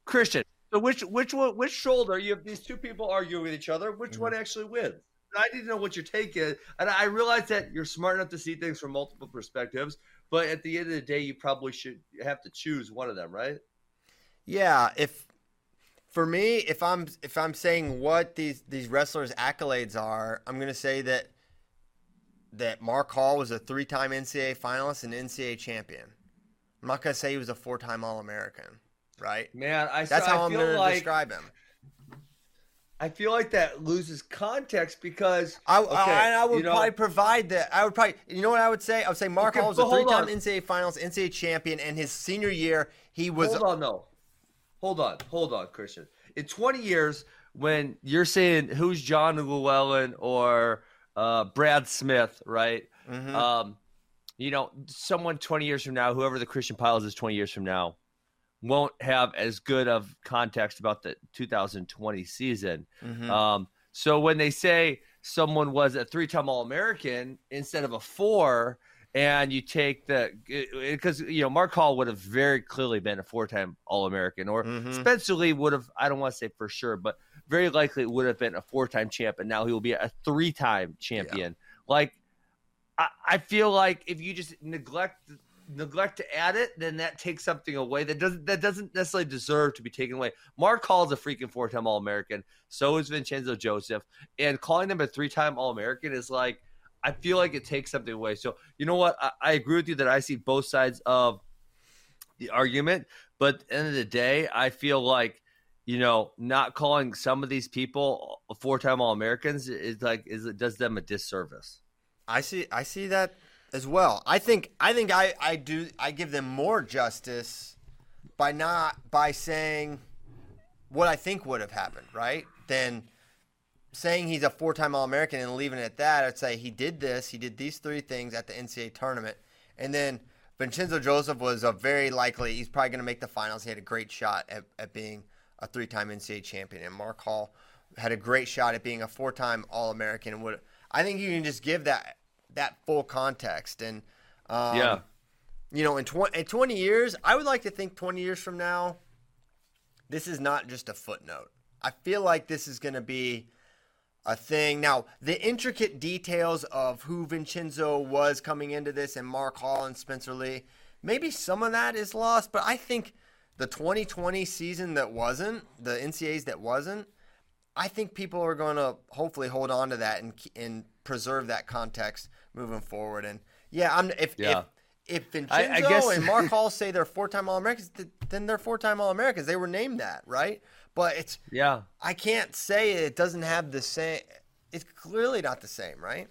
Christian. So which which one which shoulder you have these two people arguing with each other? Which Mm-hmm. one actually wins? I need to know what your take is, and I realize that you're smart enough to see things from multiple perspectives. But at the end of the day, you probably should have to choose one of them, right? Yeah, if for me, if I'm if I'm saying what these these wrestlers' accolades are, I'm gonna say that that Mark Hall was a three-time NCAA finalist and NCAA champion. I'm not gonna say he was a four-time All-American, right? Man, I That's how I'm gonna like describe him. I feel like that loses context because I, okay, I, I would you know, probably provide that. I would probably, you know what I would say? I would say Mark Okay, Hall was a three-time. NCAA finalist, NCAA champion, and his senior year he was. hold on, no, hold on, hold on, Christian. In 20 years, when you're saying who's John Llewellyn or uh, Brad Smith, right? Mhm. Um, you know, someone 20 years from now, whoever the Christian Pyles is 20 years from now, won't have as good of context about the 2020 season. Mhm. Um, so when they say someone was a three-time All-American instead of a four, and you take the because you know Mark Hall would have very clearly been a four-time All-American, or Mhm. Spencer Lee would have. I don't want to say for sure, but very likely would have been a four-time champ, and now he will be a three-time champion. Like I, I feel like if you just neglect neglect to add it, then that takes something away that doesn't that doesn't necessarily deserve to be taken away. Mark Hall is a freaking four time All American. So is Vincenzo Joseph, and calling him a three time All American is like I feel like it takes something away. So you know what? I, I agree with you that I see both sides of the argument, but at the end of the day, I feel like you know not calling some of these people four time All Americans is like is it does them a disservice. I see I see that as well. I think I think I, I do I give them more justice by not by saying what I think would have happened, right? Than saying he's a four time All American and leaving it at that. I'd say he did this, he did these three things at the NCAA tournament. And then Vincenzo Joseph was a very likely he's probably gonna make the finals. He had a great shot at, at being a three time NCAA champion. And Mark Hall had a great shot at being a four time All American and would I think you can just give that that full context and um, Yeah. you know in, tw- in 20 years i would like to think 20 years from now this is not just a footnote i feel like this is going to be a thing now the intricate details of who vincenzo was coming into this and mark hall and spencer lee maybe some of that is lost but i think the 2020 season that wasn't the ncas that wasn't I think people are going to hopefully hold on to that and and preserve that context moving forward. And yeah, I'm if Yeah. if if I- I Vincenzo guess- and Mark Hall say they're four time All Americans, then they're four time All Americans. They were named that, right? But it's Yeah. I can't say it doesn't have the same. It's clearly not the same, right?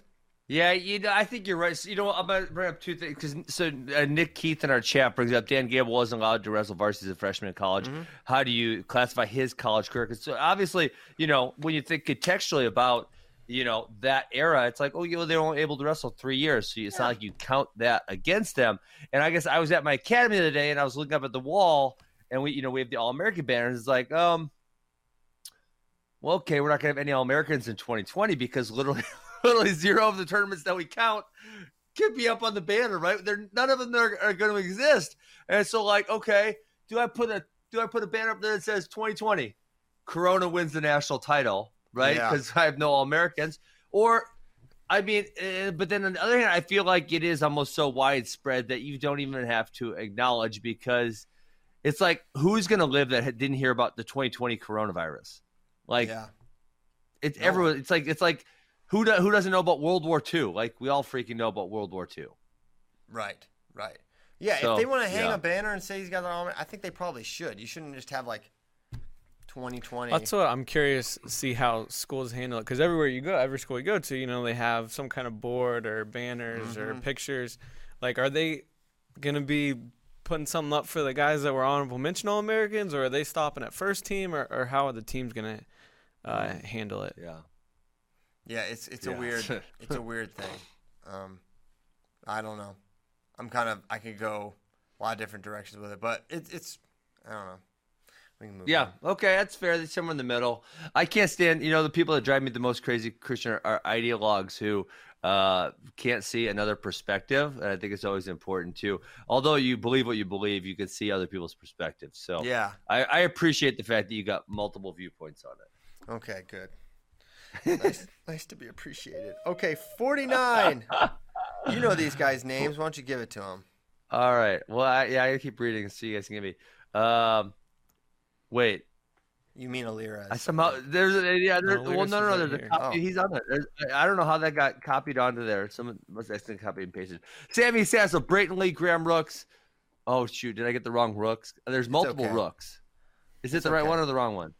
Yeah, you know, I think you're right. So, you know, I'm gonna bring up two things because so uh, Nick Keith in our chat brings up Dan Gable wasn't allowed to wrestle varsity as a freshman in college. How do you classify his college career? 'Cause so obviously, you know, when you think contextually about you know that era, it's like, oh, you know, they were only able to wrestle three years, so it's not like you count that against them. And I guess I was at my academy the other day, and I was looking up at the wall, and we, you know, we have the All American banners. It's like, um, well, okay, we're not gonna have any All Americans in 2020 because literally literally zero of the tournaments that we count could be up on the banner, right? They're none of them are, are going to exist. And so, like, okay, do I put a do I put a banner up there that says 2020? Corona wins the national title, right? Yeah. Because I have no All Americans, or I mean, uh, but then on the other hand, I feel like it is almost so widespread that you don't even have to acknowledge because it's like who's going to live that didn't hear about the 2020 coronavirus? Like, yeah, it's No. everyone. It's like it's like who do, who doesn't know about World War II? Like we all freaking know about World War II. right, right. Yeah, So, if they want to hang yeah. a banner and say he's got an All I think they probably should. You shouldn't just have like 2020. That's what I'm curious to see how schools handle it because everywhere you go, every school you go to, you know, they have some kind of board or banners or Mhm. pictures. Like, are they gonna be putting something up for the guys that were honorable mention All Americans, or are they stopping at first team, or, or how are the teams gonna uh, handle it? Yeah. Yeah, it's it's a weird it's a weird thing. Um, I don't know. I'm kind of I could go a lot of different directions with it. But it, it's I don't know. We can move Yeah, on. okay, that's fair. That's somewhere in the middle. I can't stand, you know, the people that drive me the most crazy, Christian, are, are ideologues who uh, can't see another perspective. And I think it's always important too. Although you believe what you believe, you can see other people's perspectives. So Yeah. I, I appreciate the fact that you got multiple viewpoints on it. Okay. Good. nice, nice to be appreciated. Okay, forty nine. you know these guys' names. Why don't you give it to them? All right. Well, I, yeah, I keep reading so you guys can give me. Um, wait, You mean Alira? I somehow there's a yeah. There, No, well, no, no, no. Lyris is There's a copy. Oh. He's on it. There's, I I don't know how that got copied onto there. Someone must have accidentally copied and pasted. Sammy Sasso, Brayton Lee, Graham Rooks. Oh shoot, did I get the wrong Rooks? There's multiple okay. Rooks. Is it It's the right okay. one or the wrong one?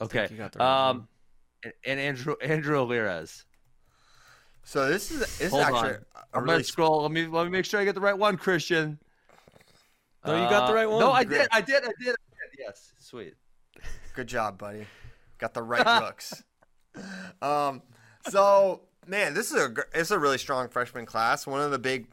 Okay. you got the right Um, one. and, and Andrew Andrew Alirez. So this is this is actually on. a I'm really gonna scroll. Let me let me make sure I get the right one, Christian. No, you got the right No, one. I did. I did. I did. I did. Yes, sweet. Good job, buddy. Got the right looks. Um, so man, this is a it's a really strong freshman class. One of the big,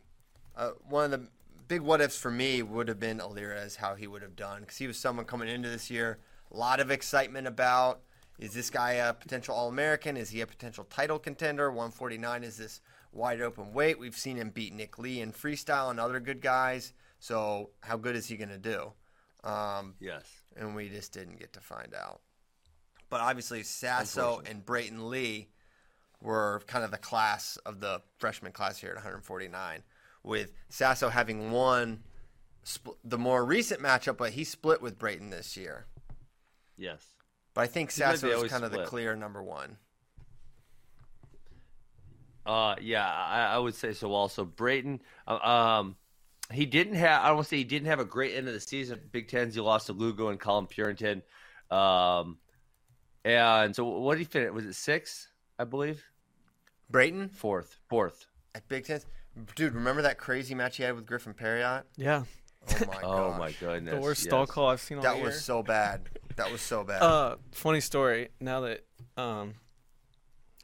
uh, one of the big what ifs for me would have been Alirez, how he would have done, because he was someone coming into this year, a lot of excitement about. Is this guy a potential All American? Is he a potential title contender? 149 is this wide open weight. We've seen him beat Nick Lee in freestyle and other good guys. So how good is he going to do? Um, Yes. And we just didn't get to find out. But obviously, Sasso and Brayton Lee were kind of the class of the freshman class here at 149, with Sasso having won spl- the more recent matchup, but he split with Brayton this year. Yes. But I think Sasso is kind of the clear number one. Uh, yeah, I, I would say so. Also, Brayton, uh, um, he didn't have. I don't want to say he didn't have a great end of the season. Big Tens, he lost to Lugo and Colin Purinton. Um, and so what did he finish? Was it sixth? I believe Brayton fourth, fourth. at Big Ten, dude. Remember that crazy match he had with Griffin Parriott? Yeah, Oh my Oh my goodness! the worst yes. stall call I've seen all that year. was so bad. That was so bad. Uh, funny story. Now that um,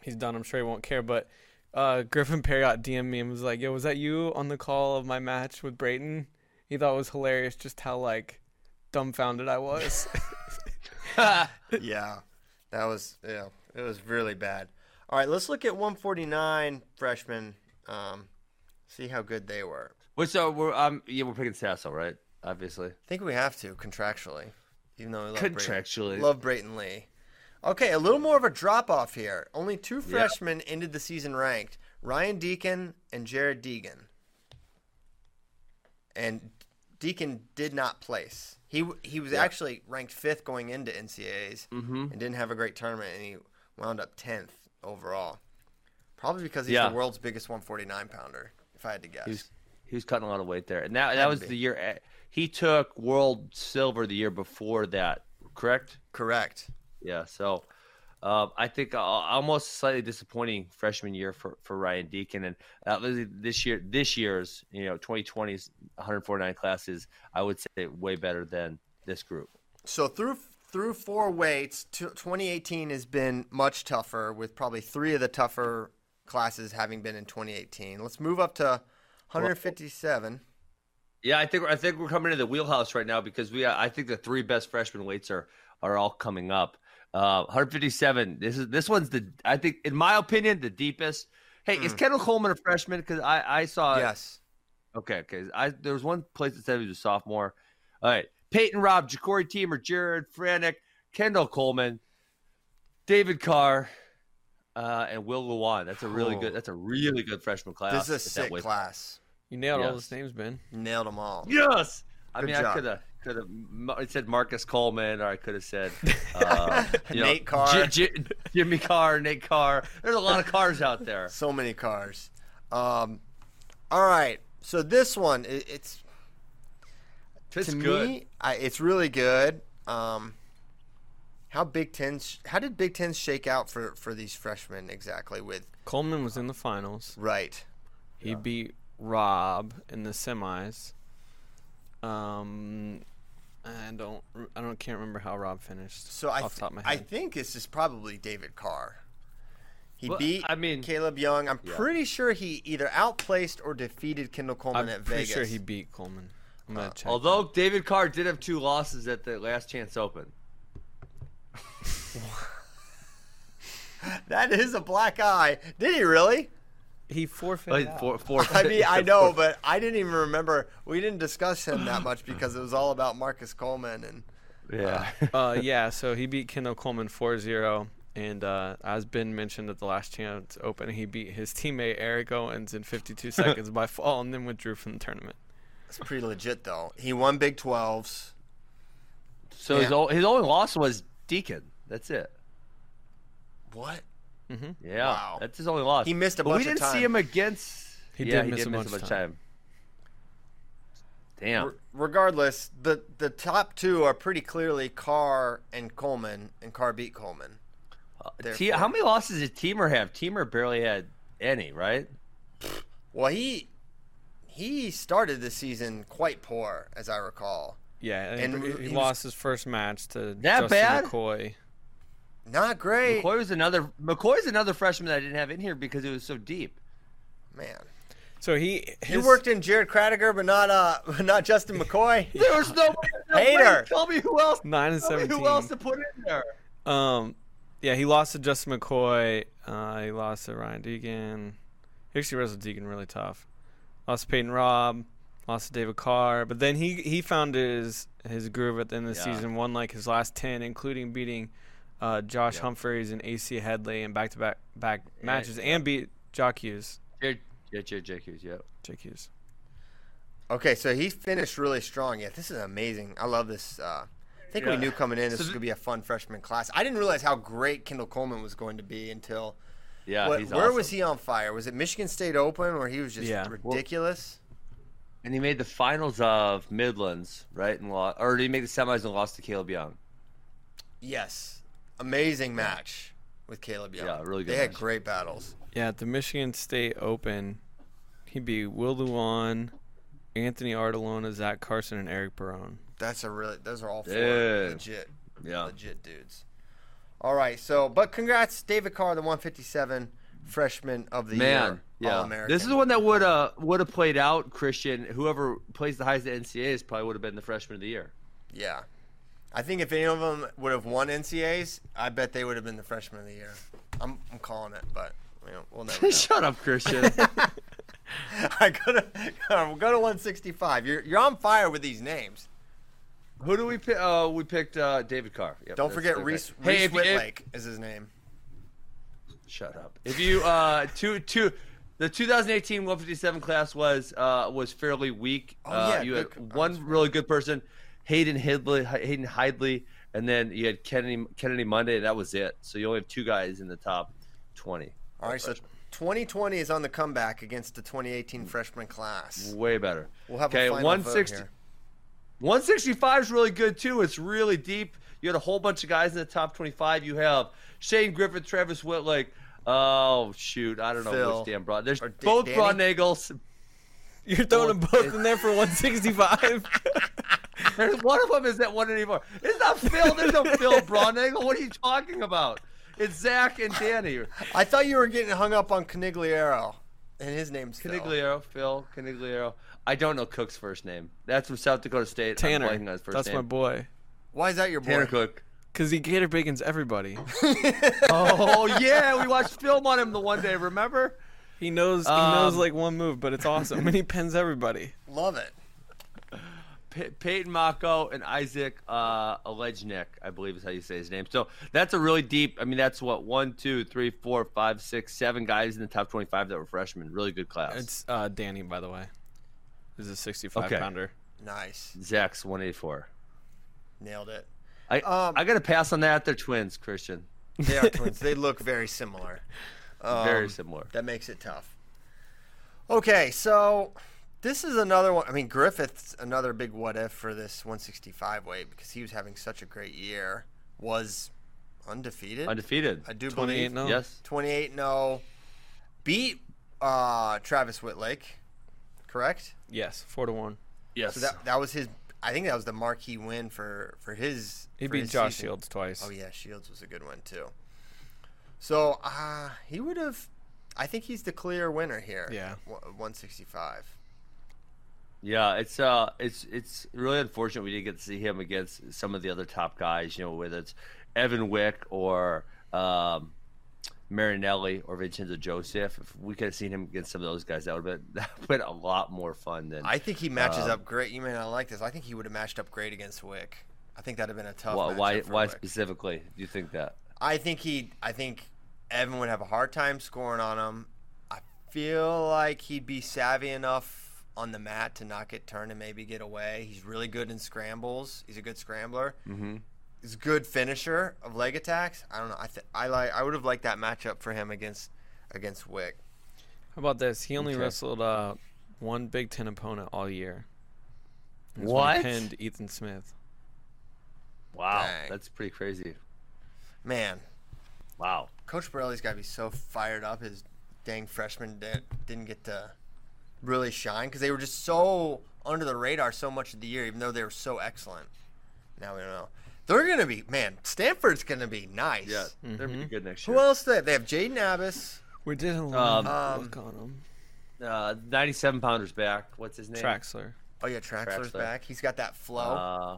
he's done, I'm sure he won't care. But uh, Griffin Parriott DM'd me and was like, "Yo, was that you on the call of my match with Brayton?" He thought it was hilarious just how like dumbfounded I was. yeah, that was yeah, it was really bad. All right, let's look at 149 freshmen. Um, see how good they were. Well, so we're um yeah we're picking Sasso right? Obviously, I think we have to contractually, even though we love Brayton. contractually. Love Brayton Lee. Okay, a little more of a drop off here. Only two freshmen ended the season ranked: Ryan Deakin and Jared Deegan. And Deakin did not place. He he was actually ranked fifth going into NCAA's mm-hmm. and didn't have a great tournament, and he wound up tenth overall. Probably because he's Yeah. the world's biggest 149 pounder, if I had to guess. He was he was cutting a lot of weight there, and that that was be. the year eh, he took world silver the year before that. Correct? Correct. Yeah. So um, I think uh, almost slightly disappointing freshman year for, for Ryan Deakin, and uh, this year this year's you know 2020's 149 classes I would say way better than this group. So through through four weights, t- 2018 has been much tougher, with probably three of the tougher classes having been in 2018. Let's move up to 157. Yeah, I think I think we're coming to the wheelhouse right now because we I think the three best freshman weights are are all coming up. Uh, 157. This is this one's the I think in my opinion the deepest. Hey, is Kendall Coleman a freshman? Because I I saw yes. Okay, okay. I there was one place that said he was a sophomore. All right, Peyton Robb, Jacori Teemer, Jared Franek, Kendall Coleman, David Carr, uh, and Will Lewan. That's a really Oh. good. That's a really good freshman class. This is a sick class. you nailed all Yes. those names, Ben. Nailed them all. Yes. I Good mean, job. I could have could have it said Marcus Coleman, or I could have said uh, you know, Nate Carr. J- J- Jimmy Carr, Nate Carr. There's a lot of cars out there. So many cars. Um, all right. So this one, it, it's It's to good. me, I, it's really good. Um, how Big Ten? How did Big Ten shake out for for these freshmen exactly? With Coleman was in the finals. right. He beat Robb in the semis. Um, I don't, I don't, can't remember how Robb finished. So I, off the th- top of my I think this is probably David Carr. He Well, beat I mean- Caleb Young. I'm Yeah. pretty sure he either outplaced or defeated Kendall Coleman I'm at Vegas. I'm pretty sure he beat Coleman. I'm gonna check. Although David Carr did have two losses at the Last Chance Open. That is a black eye. Did he really? He forfeited. Like, out. four, four, I mean, I know, but I didn't even remember. We didn't discuss him that much because it was all about Marcus Coleman and yeah. uh, yeah, so he beat Kendall Coleman 4-0. And uh, as Ben mentioned at the last chance open, he beat his teammate Eric Owens in 52 seconds by fall and then withdrew from the tournament. it's pretty legit though. He won Big 12s. so his, o- his only loss was Deakin. That's it. What? Mm-hmm. Yeah, Wow. that's his only loss. He missed a but bunch we didn't see time. him against. He yeah, did he miss did a miss bunch a of bunch of time. time. Damn. R- regardless, the the top two are pretty clearly Carr and Coleman, and Carr beat Coleman. Uh, T- how many losses did Teemer have? Teemer barely had any, right? Well, he he started the season quite poor, as I recall. Yeah, And and he, he was- lost his first match to That Justin bad? McCoy. Not great, McCoy was another. McCoy's another freshman that I didn't have in here because it was so deep. man. So he You worked in Jared Krattiger, but not uh not Justin McCoy. There was no, no way. Hater. Tell me who else. nine and Tell me seventeen. who else to put in there. Um, yeah, he lost to Justin McCoy. Uh, he lost to Ryan Deegan. He actually wrestled Deegan really tough. Lost to Peyton Robb. Lost to David Carr. But then he he found his his groove at the end of the Yeah. season. Won like his last ten, including beating uh, Josh Yeah. Humphreys and AC Headley in back to back back Yeah, matches, yeah. and beat Jock Hughes. Yeah, yeah, yeah, Jake Hughes, yeah. Jake Hughes. Okay, so he finished really strong. Yeah, this is amazing. I love this. Uh, I think we knew coming in this So was going to be a fun freshman class. I didn't realize how great Kendall Coleman was going to be until. Yeah, what, he's where awesome. was he on fire? Was it Michigan State Open where he was just Yeah. Well- ridiculous? And he made the finals of Midlands, right? And lost, or did he make the semis and lost to Caleb Young? yes, amazing match with Caleb Young. Yeah, really good They had match. great battles. Yeah, at the Michigan State Open, he'd be Will Lewan, Anthony Artalona, Zach Carson, and Eric Barone. That's a really. Those are all four Yeah. legit, Yeah. legit dudes. All right, so but congrats, David Carr, the 157 freshman of the Man, year, yeah. All-American. This is one that would uh would have played out. Christian, whoever plays the highest at NCAAs probably would have been the freshman of the year. Yeah. I think if any of them would have won NCAAs, I bet they would have been the freshman of the year. I'm, I'm calling it, but you know, we'll never know. Shut up, Christian. I go to we'll go to 165. You're you're on fire with these names. Who do we pick? Uh, we picked uh, David Carr. Yep, Don't forget okay. Reese, Hey, Reese if you- if- Wittlake is his name. Shut up. If you uh two two the 2018 157 class was uh was fairly weak. Oh, uh, yeah, you had oh, one that's really good person, Hayden Hidlay, Hayden Hidlay, and then you had Kennedy Kennedy Monday, and that was it. So you only have two guys in the top 20. All right, so 2020 is on the comeback against the 2018 freshman class. Way better. We'll have okay, a final 160 vote here. 165 is really good too. It's really deep. You had a whole bunch of guys in the top 25. You have Shane Griffith, Travis Wittlake. Oh shoot, I don't know Phil. which damn broad. There's both Danny? Broad Nagels. You're throwing them both in there for 165. There's one of them is at 184. It's not Phil. There's no Phil Braunagel. What are you talking about? It's Zach and Danny. I thought you were getting hung up on Conigliaro, and his name's Phil. Conigliaro, Phil, Conigliaro. I don't know Cook's first name. That's from South Dakota State. I'm Tanner. his first That's name. my boy. Why is that your boy? Tanner Cook. Because he gator bacons everybody. Oh yeah, we watched film on him the one day. Remember? He knows he knows Um, like one move, but it's awesome. and he pins everybody. Love it. P- Peyton Mocco and Isaac uh, Alejnik, I believe is how you say his name. So that's a really deep. I mean, that's what one, two, three, four, five, six, seven guys in the top twenty-five that were freshmen. Really good class. It's uh, Danny, by the way. He's a 65 Okay. pounder. Nice. Zach's one eighty-four. Nailed it. I Um, I got to pass on that. They're twins, Christian. They are twins. They look very similar. Very Um, similar. That makes it tough. Okay, so this is another one. I mean, Griffith's another big what if for this 165 weight because he was having such a great year. Was undefeated. Undefeated. I do 28 believe no. Yes. 28 0. Beat uh, Travis Wittlake, correct? Yes, 4 to 1. Yes. So that that was his. I think that was the marquee win for for his. He for beat his Josh season. Shields twice. Oh yeah, Shields was a good one too. So uh, he would have. I think he's the clear winner here. Yeah. 165. Yeah, it's uh, it's it's really unfortunate we didn't get to see him against some of the other top guys. You know, whether it's Evan Wick or um, Marinelli or Vincenzo Joseph. If we could have seen him against some of those guys, that would have been that would have been a lot more fun than. I think he matches Um, up great. You may not like this. I think he would have matched up great against Wick. I think that'd have been a tough. why why, for why Wick. specifically do you think that? I think he. I think Evan would have a hard time scoring on him. I feel like he'd be savvy enough on the mat to not get turned and maybe get away. He's really good in scrambles. He's a good scrambler. Mm-hmm. He's a good finisher of leg attacks. I don't know. I th- I like. I would have liked that matchup for him against against Wick. How about this? He only Okay. wrestled uh, one Big Ten opponent all year. That's What? Pinned Ethan Smith. Wow, Dang. that's pretty crazy. Man, Wow. Coach Borrelli's got to be so fired up. His dang freshman didn't, didn't get to really shine because they were just so under the radar so much of the year, even though they were so excellent. Now we don't know. They're gonna be man. Stanford's gonna be nice. Yeah, they're gonna be good next year. Who year. else? They have? They have Jaden Abas. We did a Um, lot look on him. Uh, Ninety-seven pounders back. What's his name? Traxler. Oh yeah, Traxler's Traxler. back. He's got that flow. Uh,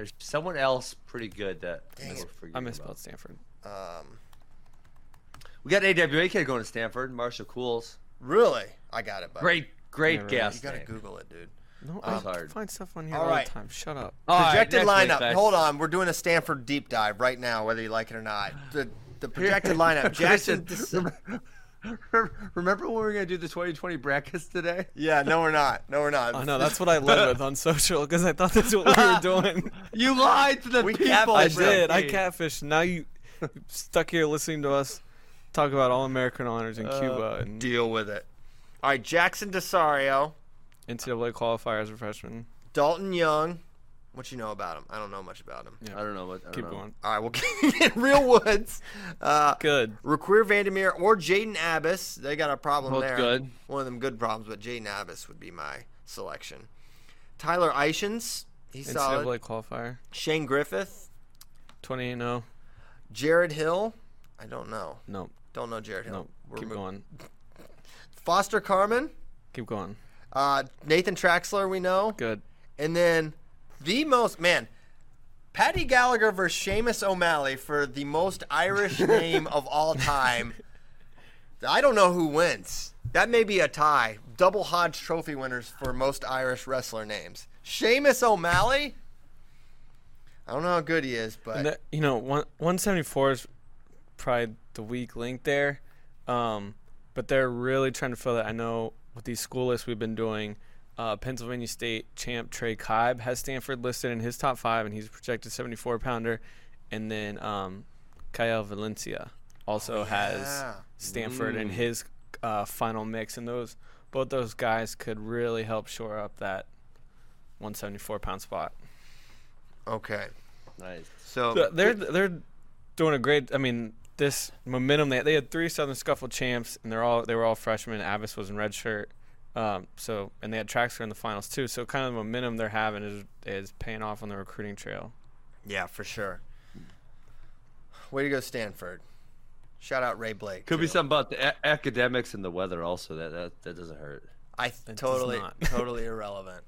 there's someone else pretty good that Dang we're it. forgetting I about. misspelled Stanford. um, We got AWA kid going to Stanford. Marshall Cools. really, I got it. Buddy. Great, great Yeah, right. guess. You gotta name. Google it, dude. No, That's I hard. find stuff on here All all, right. the time. Shut up. All right, Projected next week, lineup. guys. Hold on, we're doing a Stanford deep dive right now, whether you like it or not. The the projected lineup. Jackson. Christian, remember, remember when we were gonna do the 2020 brackets today? Yeah, no, we're not. No, we're not. I know that's what I led with on social because I thought that's what we were doing. You lied to the We people. I did. I catfished. Now you stuck here listening to us talk about all American honors in Uh, Cuba and Deal with it. All right, Jackson DiSario, NCAA qualifier as a freshman. Dalton Young. What you know about him? I don't know much about him. Yeah. I don't know what. I don't Keep know. going. All right, we'll get Real Woods, uh, Good. Raquir Vandermeer, or Jaden Abas. They got a problem Both there. good. One of them good problems, but Jaden Abas would be my selection. Tyler Eischens, he's solid. NCAA qualifier. Shane Griffith, 28 0. Jared Hill. I don't know. No. Don't know Jared Hill. No. We're Keep mo- going. Foster Carmen, Keep going. uh, Nathan Traxler. We know. Good. And then the most man, Paddy Gallagher versus Seamus O'Malley for the most Irish name of all time. I don't know who wins. That may be a tie. Double Hodge Trophy winners for most Irish wrestler names. Seamus O'Malley. I don't know how good he is, but that, you know, one, 174 is probably the weak link there. Um, but they're really trying to fill that. I know with these school lists we've been doing, uh, Pennsylvania State champ Trey Kibe has Stanford listed in his top five, and he's a projected 74 pounder. And then um, Kyle Valencia also has yeah. Stanford in his uh, final mix, and those both those guys could really help shore up that 174 pound spot. okay. Nice. So So they're they're doing a great. I mean, this momentum. They they had three Southern Scuffle champs, and they're all they were all freshmen. Abas was in red shirt. Um, so and they had Traxler in the finals too. So kind of the momentum they're having is is paying off on the recruiting trail. yeah, for sure. Way to go, Stanford. Shout out Ray Blake. Could be something about the a- academics and the weather. Also, that that, that doesn't hurt. I It does totally, totally irrelevant.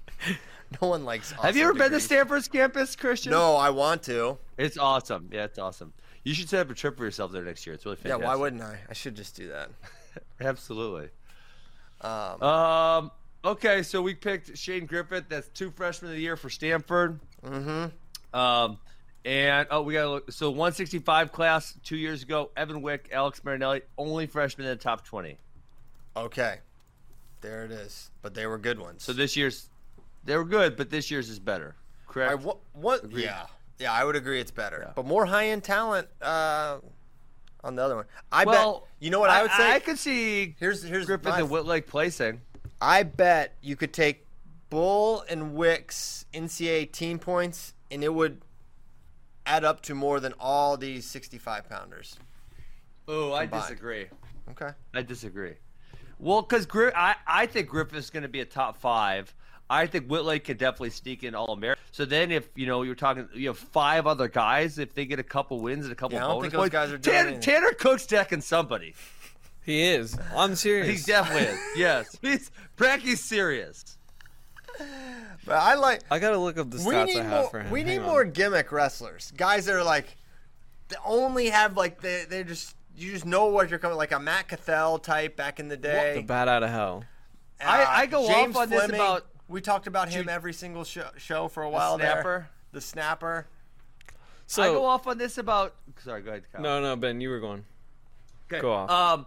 no one likes. Have you awesome ever been to. Stanford's campus, Christian? No, I want to. It's awesome. Yeah, it's awesome. You should set up a trip for yourself there next year. It's really fantastic. Yeah, why wouldn't I? I should just do that. Absolutely. Um, Um. Okay, so we picked Shane Griffith. That's two freshmen of the year for Stanford. mm-hmm. Um, and oh, we got to look. So 165 class two years ago. Evan Wick, Alex Marinelli, only freshmen in the top 20. Okay, there it is. But they were good ones. So this year's, they were good, but this year's is better. I, Correct. what? what yeah, yeah, I would agree. It's better, Yeah. but more high end talent uh, on the other one. I well, bet. You know what I, would say? I, could see here's here's Griffith my- and Wittlake placing. I bet you could take Bull and Wick's NCAA team points, and it would add up to more than all these 65 pounders. Oh, I disagree. Okay. I disagree. Well, because Gri- I, I think Griffith's going to be a top five. I think Wittlake could definitely sneak in All America. So then, if you know you're talking, you have five other guys. If they get a couple wins and a couple Yeah, I don't bonus think those points, guys are doing Tanner. Tanner Cook's decking somebody. He is. I'm serious. He definitely is. Yes, he's Bracky's serious. but I like. I gotta look up the We stats I have more. for him. We Hang need on. more gimmick wrestlers. Guys that are like, they only have like they they just you just know what you're coming like a Matt Cathell type back in the day. the bat out of hell. I- I go uh, off James on this about- We talked about him every single show, show for a while snapper. there. The snapper. So I go off on this about. Sorry, go ahead. Kyle. no, no, Ben, you were going. Okay. Go off. Um,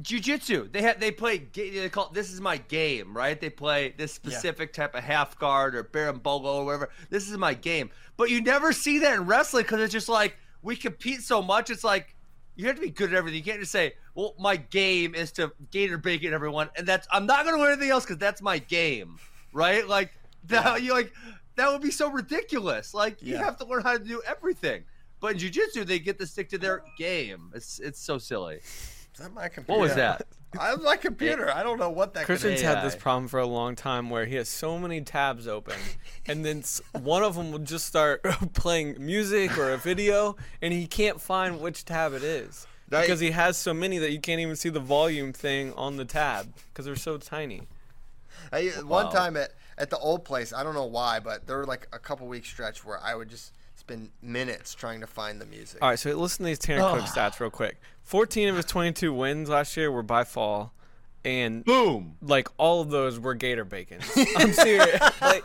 jiu-jitsu. They have they play. They call this is my game, right? They play this specific type of half guard or berimbolo or whatever. This is my game. But you never see that in wrestling because it's just like we compete so much. It's like you have to be good at everything. You can't just say, "Well, my game is to gator bacon everyone," and that's I'm not going to learn anything else because that's my game, right? Like that. You like that would be so ridiculous. Like you have to learn how to do everything. But in jiu-jitsu, they get to stick to their game. It's it's so silly. Is that my computer? What was that? I was my computer. I don't know what that. Christian's had this problem for a long time where he has so many tabs open, and then one of them will just start playing music or a video, and he can't find which tab it is That- because he has so many that you can't even see the volume thing on the tab because they're so tiny. I, one Wow. time at at the old place, I don't know why, but there were like a couple week stretch where I would just spend minutes trying to find the music. All right, so listen to these Tanner Cook stats real quick. 14 of his 22 wins last year were by fall, and Boom. like all of those were Gator Bacon. I'm serious. like,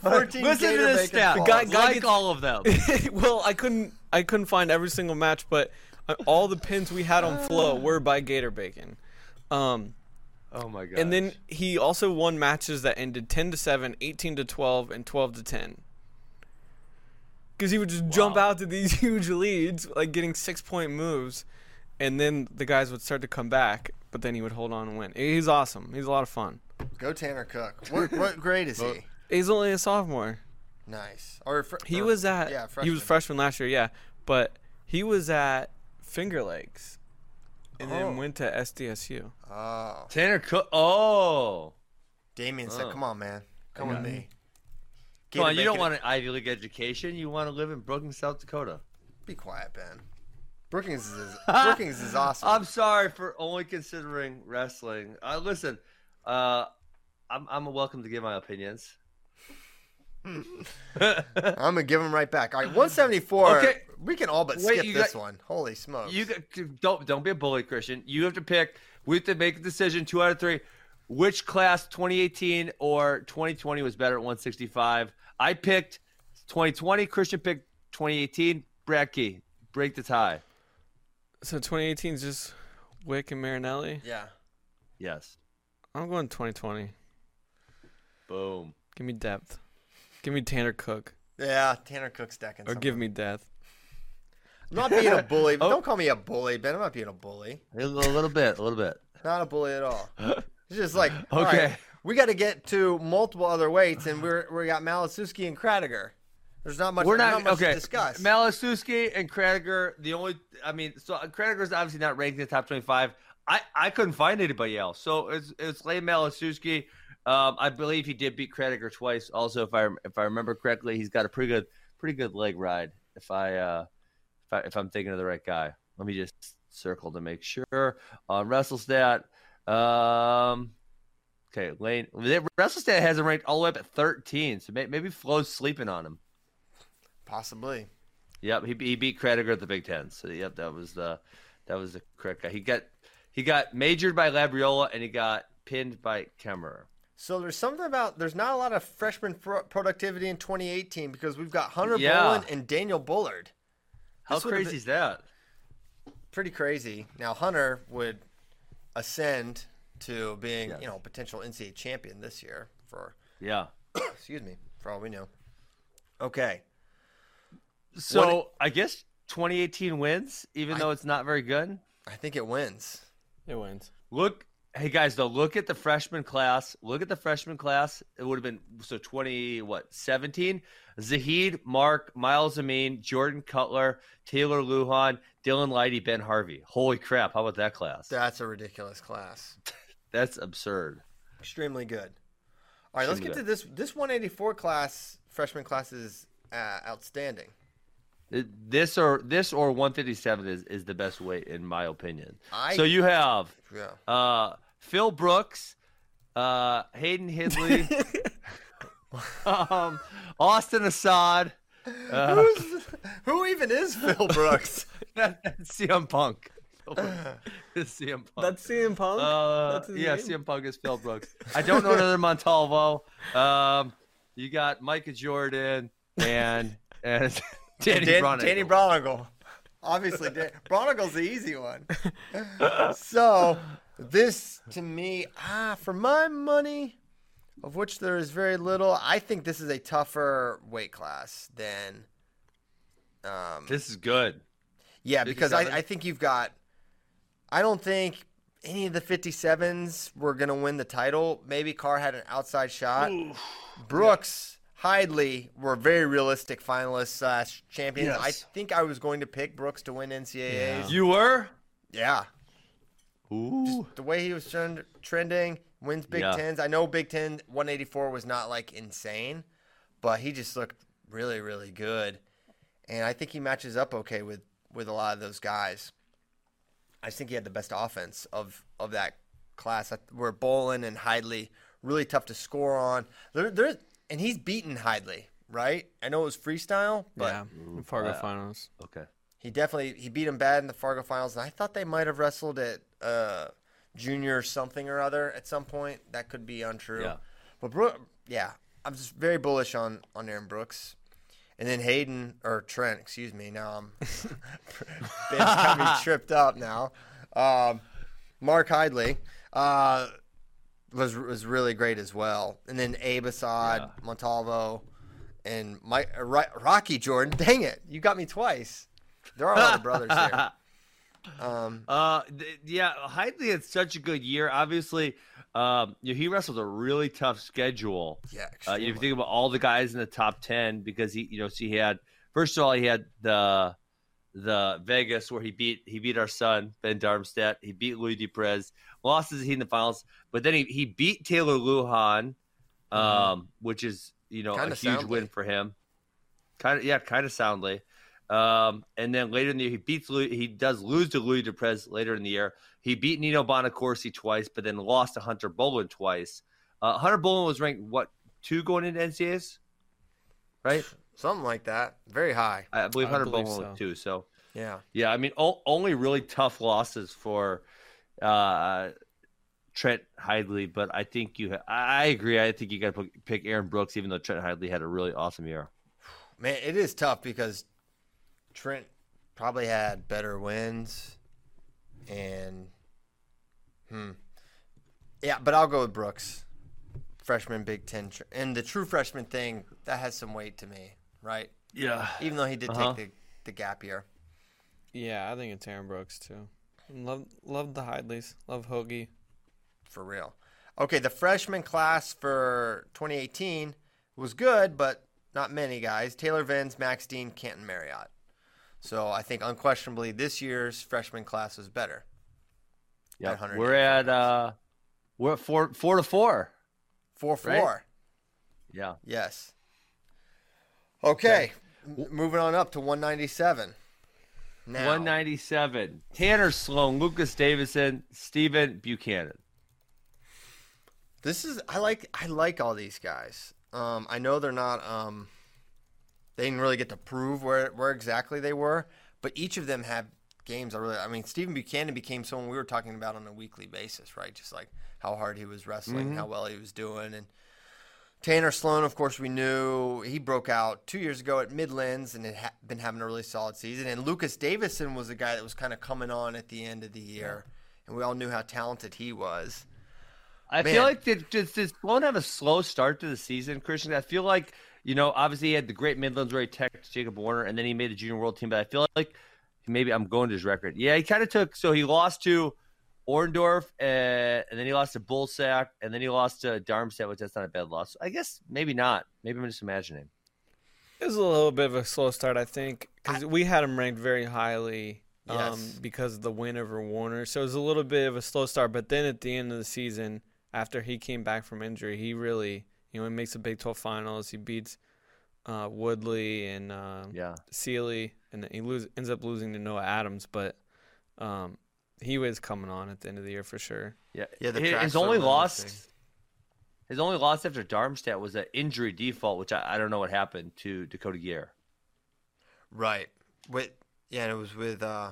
14 Listen to this bacon stat. balls. guy- guy like gets- all of them. well, I couldn't I couldn't find every single match, but uh, all the pins we had on Flo were by Gator Bacon. Um, Oh my god. and then he also won matches that ended 10 to 7, 18 to 12, and 12 to 10. Because he would just jump out to these huge leads, like getting six point moves, and then the guys would start to come back, but then he would hold on and win. He's awesome. He's a lot of fun. Go Tanner Cook. What, what grade is he? He's only a sophomore. Nice. Or fr- He or- was at yeah, freshman. he was freshman last year, yeah, but he was at Finger Lakes, and Oh. then went to SDSU. Oh, Tanner Cook. Oh. Damien said, Oh. "Come on, man, come with me." Come on, you don't want an Ivy League education. You want to live in Brookings, South Dakota. Be quiet, Ben. Brookings is Brookings is awesome. I'm sorry for only considering wrestling. Uh, listen, uh, I'm I'm welcome to give my opinions. I'm gonna give them right back. All right, 174. Okay. we can all but Wait, skip this got- one. Holy smokes! You got- don't don't be a bully, Christian. You have to pick. We have to make a decision. Two out of three. Which class, 2018 or 2020, was better at 165? I picked 2020. Christian picked 2018. Brad Key, break the tie. So 2018 is just Wick and Marinelli. yeah. Yes. I'm going 2020. Boom. Give me depth. Give me Tanner Cook, Yeah, Tanner Cook's stacking. or give me death. I'm not being a bully. Oh. Don't call me a bully, Ben. I'm not being a bully. A little bit. A little bit. Not a bully at all. It's just like all right, Okay. we got to get to multiple other weights, and we're we got Malczewski and Krattiger. There's not much. We're not, not, much okay. to discuss. Malczewski and Krattiger, the only, I mean, so Krattiger's obviously not ranked in the top 25. I, I couldn't find anybody else. So it's, it's Layne Malczewski. Um, I believe he did beat Krattiger twice. Also, if I if I remember correctly, he's got a pretty good pretty good leg ride. If I uh, if I if I'm thinking of the right guy, let me just circle to make sure on WrestleStat. Um, okay, Layne WrestleStat has him ranked all the way up at 13. So may, maybe Flo's sleeping on him. Possibly. Yep, he, he beat Krattiger at the Big Ten. So yep, that was the that was the correct guy. He got he got majored by Labriola and he got pinned by Kemmerer. So there's something about there's not a lot of freshman pro- productivity in 2018 because we've got Hunter Yeah. Bolen and Daniel Bullard. How This crazy is that? Pretty crazy. Now Hunter would ascend to being Yes. you know potential NCAA champion this year for Yeah. excuse me for all we know. Okay. So What- I guess 2018 wins, even I- though it's not very good. I think it wins. It wins. Look, hey guys, though, look at the freshman class. Look at the freshman class. It would have been so 20 what 17. Zahid, Mark, Myles Amine, Jordan Kutler, Taylor Lujan, Dylan Lydy, Ben Harvey. Holy crap! How about that class? That's a ridiculous class. That's absurd. Extremely good. All right, let's get to this. This 184 class freshman class is uh, outstanding. This or this or 157 is, is the best weight in my opinion. I- so you have Yeah. uh, Phil Brooks, uh, Hayden Hidlay, um, Austin Assad, uh, Who's, who even is Phil Brooks? that's CM Punk. It's CM Punk. That's CM Punk. Uh, That's yeah, name? CM Punk is Phil Brooks. I don't know another Montalvo. Um, you got Micah Jordan and and Danny Dan- Braunagel. Danny Braunagel. Obviously, Dan- Braunagel's the easy one. so, this to me, ah, for my money, of which there is very little, I think this is a tougher weight class than. Um, This is good. yeah, because I, I think you've got. I don't think any of the 57s were going to win the title. Maybe Carr had an outside shot. Brooks, Hidlay were very realistic finalists slash champions. I think I was going to pick Brooks to win NCAAs. You were? Yeah. Ooh. The way he was trend- trending, wins Big Yeah. Tens. I know Big Ten 184 was not like insane, but he just looked really, really good. And I think he matches up okay with, with a lot of those guys. I just think he had the best offense of, of that class. Where Bolen and Hidlay really tough to score on. There, there, and he's beaten Hidlay, right? I know it was freestyle, but yeah, Fargo uh, Finals. Okay. He definitely he beat him bad in the Fargo finals, and I thought they might have wrestled at uh, junior something or other at some point. That could be untrue. Yeah. But Brook, yeah, I'm just very bullish on on Aaron Brooks, and then Hayden or Trent, excuse me. Now I'm Ben's got me tripped up now. Um, Mark Hidlay uh, was was really great as well, and then Abe Assad, Yeah. Montalvo, and Mike, uh, Rocky Jordan. Dang it, you got me twice. There are a lot of brothers here. Um, Uh, th- yeah, Hidlay had such a good year. Obviously, um, you know, he wrestled a really tough schedule. yeah, Uh, if you think about all the guys in the top ten, because he, you know, so he had first of all he had the the Vegas where he beat he beat our son Ben Darmstadt. He beat Louis DePrez, lost his heat in the finals, but then he, he beat Taylor Lujan, um, which is you know Kinda a huge soundly. win for him. Kind of yeah, kind of soundly. Um, and then later in the year, he beats Louis, he does lose to Louis DePrez later in the year. He beat Nino Bonaccorsi twice, but then lost to Hunter Bolen twice. Uh, Hunter Bolen was ranked what two going into NCAAs, right? something like that. Very high. I believe I Hunter believe Bolen so. was two. So Yeah. yeah, I mean, o- only really tough losses for uh, Trent Hidlay, but I think you. Ha- I I agree. I think you got to pick Aaron Brooks, even though Trent Hidlay had a really awesome year. Man, it is tough because Trent probably had better wins, and hmm, yeah. But I'll go with Brooks, freshman Big Ten, tr- and the true freshman thing that has some weight to me, right? Yeah, Even though he did Uh-huh. take the, the gap year. Yeah, I think it's Aaron Brooks too. Love love the Hidlays. Love Hoagie. for real. Okay, the freshman class for 2018 was good, but not many guys. Taylor Venz, Max Dean, Canten Marriott. So I think unquestionably this year's freshman class is better. yeah. 184 We're at uh, we're at four four to four. Four four. Right? Yeah. Yes. Okay, m- moving on up to 197. Now, 197. Tanner Sloan, Lucas Davison, Stephen Buchanan. This is I like I like all these guys. Um, I know they're not um, they didn't really get to prove where where exactly they were, but each of them had games. I really I mean Stephen Buchanan became someone we were talking about on a weekly basis, right? Just like how hard he was wrestling, mm-hmm. how well he was doing, and Tanner Sloan, of course, we knew he broke out two years ago at Midlands and had ha- been having a really solid season. And Lucas Davison was a guy that was kind of coming on at the end of the year, and we all knew how talented he was. I Man. feel like did, did, did Sloan have a slow start to the season, Christian? I feel like, you know, obviously he had the great Midlands where he teched Jacob Warner and then he made the junior world team, but I feel like maybe I'm going to his record. Yeah, he kind of took, so he lost to Orndorff uh, and then he lost to Bullsack and then he lost to Darmstadt, which that's not a bad loss. I guess maybe not. Maybe I'm just imagining. It was a little bit of a slow start, I think, because we had him ranked very highly um, Yes. because of the win over Warner. So it was a little bit of a slow start. But then at the end of the season, after he came back from injury, he really, you know, he makes the Big 12 finals. He beats uh, Woodley and um, Yeah. Sealy, and then he lose, ends up losing to Noah Adams. But um, he was coming on at the end of the year for sure. Yeah. Yeah, the his, his only loss, interesting. His only loss after Darmstadt was an injury default, which I, I don't know what happened to Dakota Geer. Right. With yeah, and it was with uh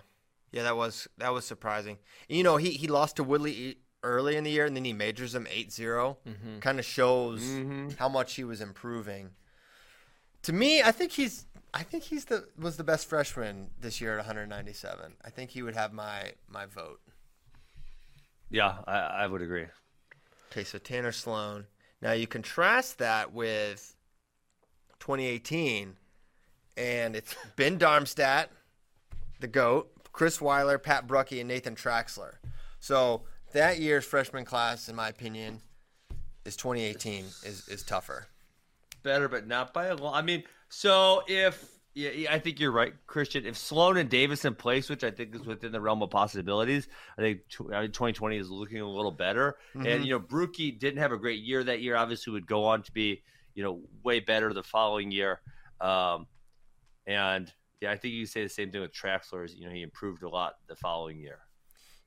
yeah, that was that was surprising. You know, he he lost to Woodley early in the year and then he majors him 8-0. Mm-hmm. Kind of shows Mhm. how much he was improving. To me, I think he's I think he's the was the best freshman this year at 197. I think he would have my my vote. Yeah, I, I would agree. Okay, so Tanner Sloan. Now you contrast that with 2018, and it's Ben Darmstadt, the GOAT, Chris Weiler, Pat Brucki, and Nathan Traxler. So that year's freshman class, in my opinion, is 2018 is, is tougher. Better, but not by a lot. I mean, so if yeah, I think you're right, Christian. If Sloan and Davison place, which I think is within the realm of possibilities, I think tw- I mean, 2020 is looking a little better. And you know, Brucki didn't have a great year that year. Obviously, would go on to be you know way better the following year. Um, and yeah, I think you say the same thing with Traxler. Is you know he improved a lot the following year.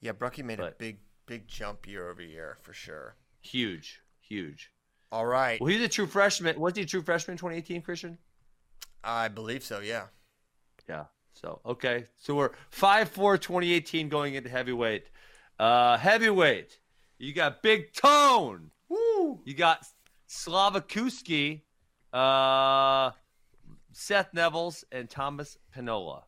Yeah, Brucki made a big big jump year over year for sure. Huge, huge. All right, Well, he's a true freshman. Was he a true freshman in 2018, Christian? I believe so. Yeah. Yeah. So okay. So we're five four 2018 going into heavyweight. Uh heavyweight. You got Big Tone. Woo! You got Slavikouski, uh Seth Nevels, and Thomas Penola.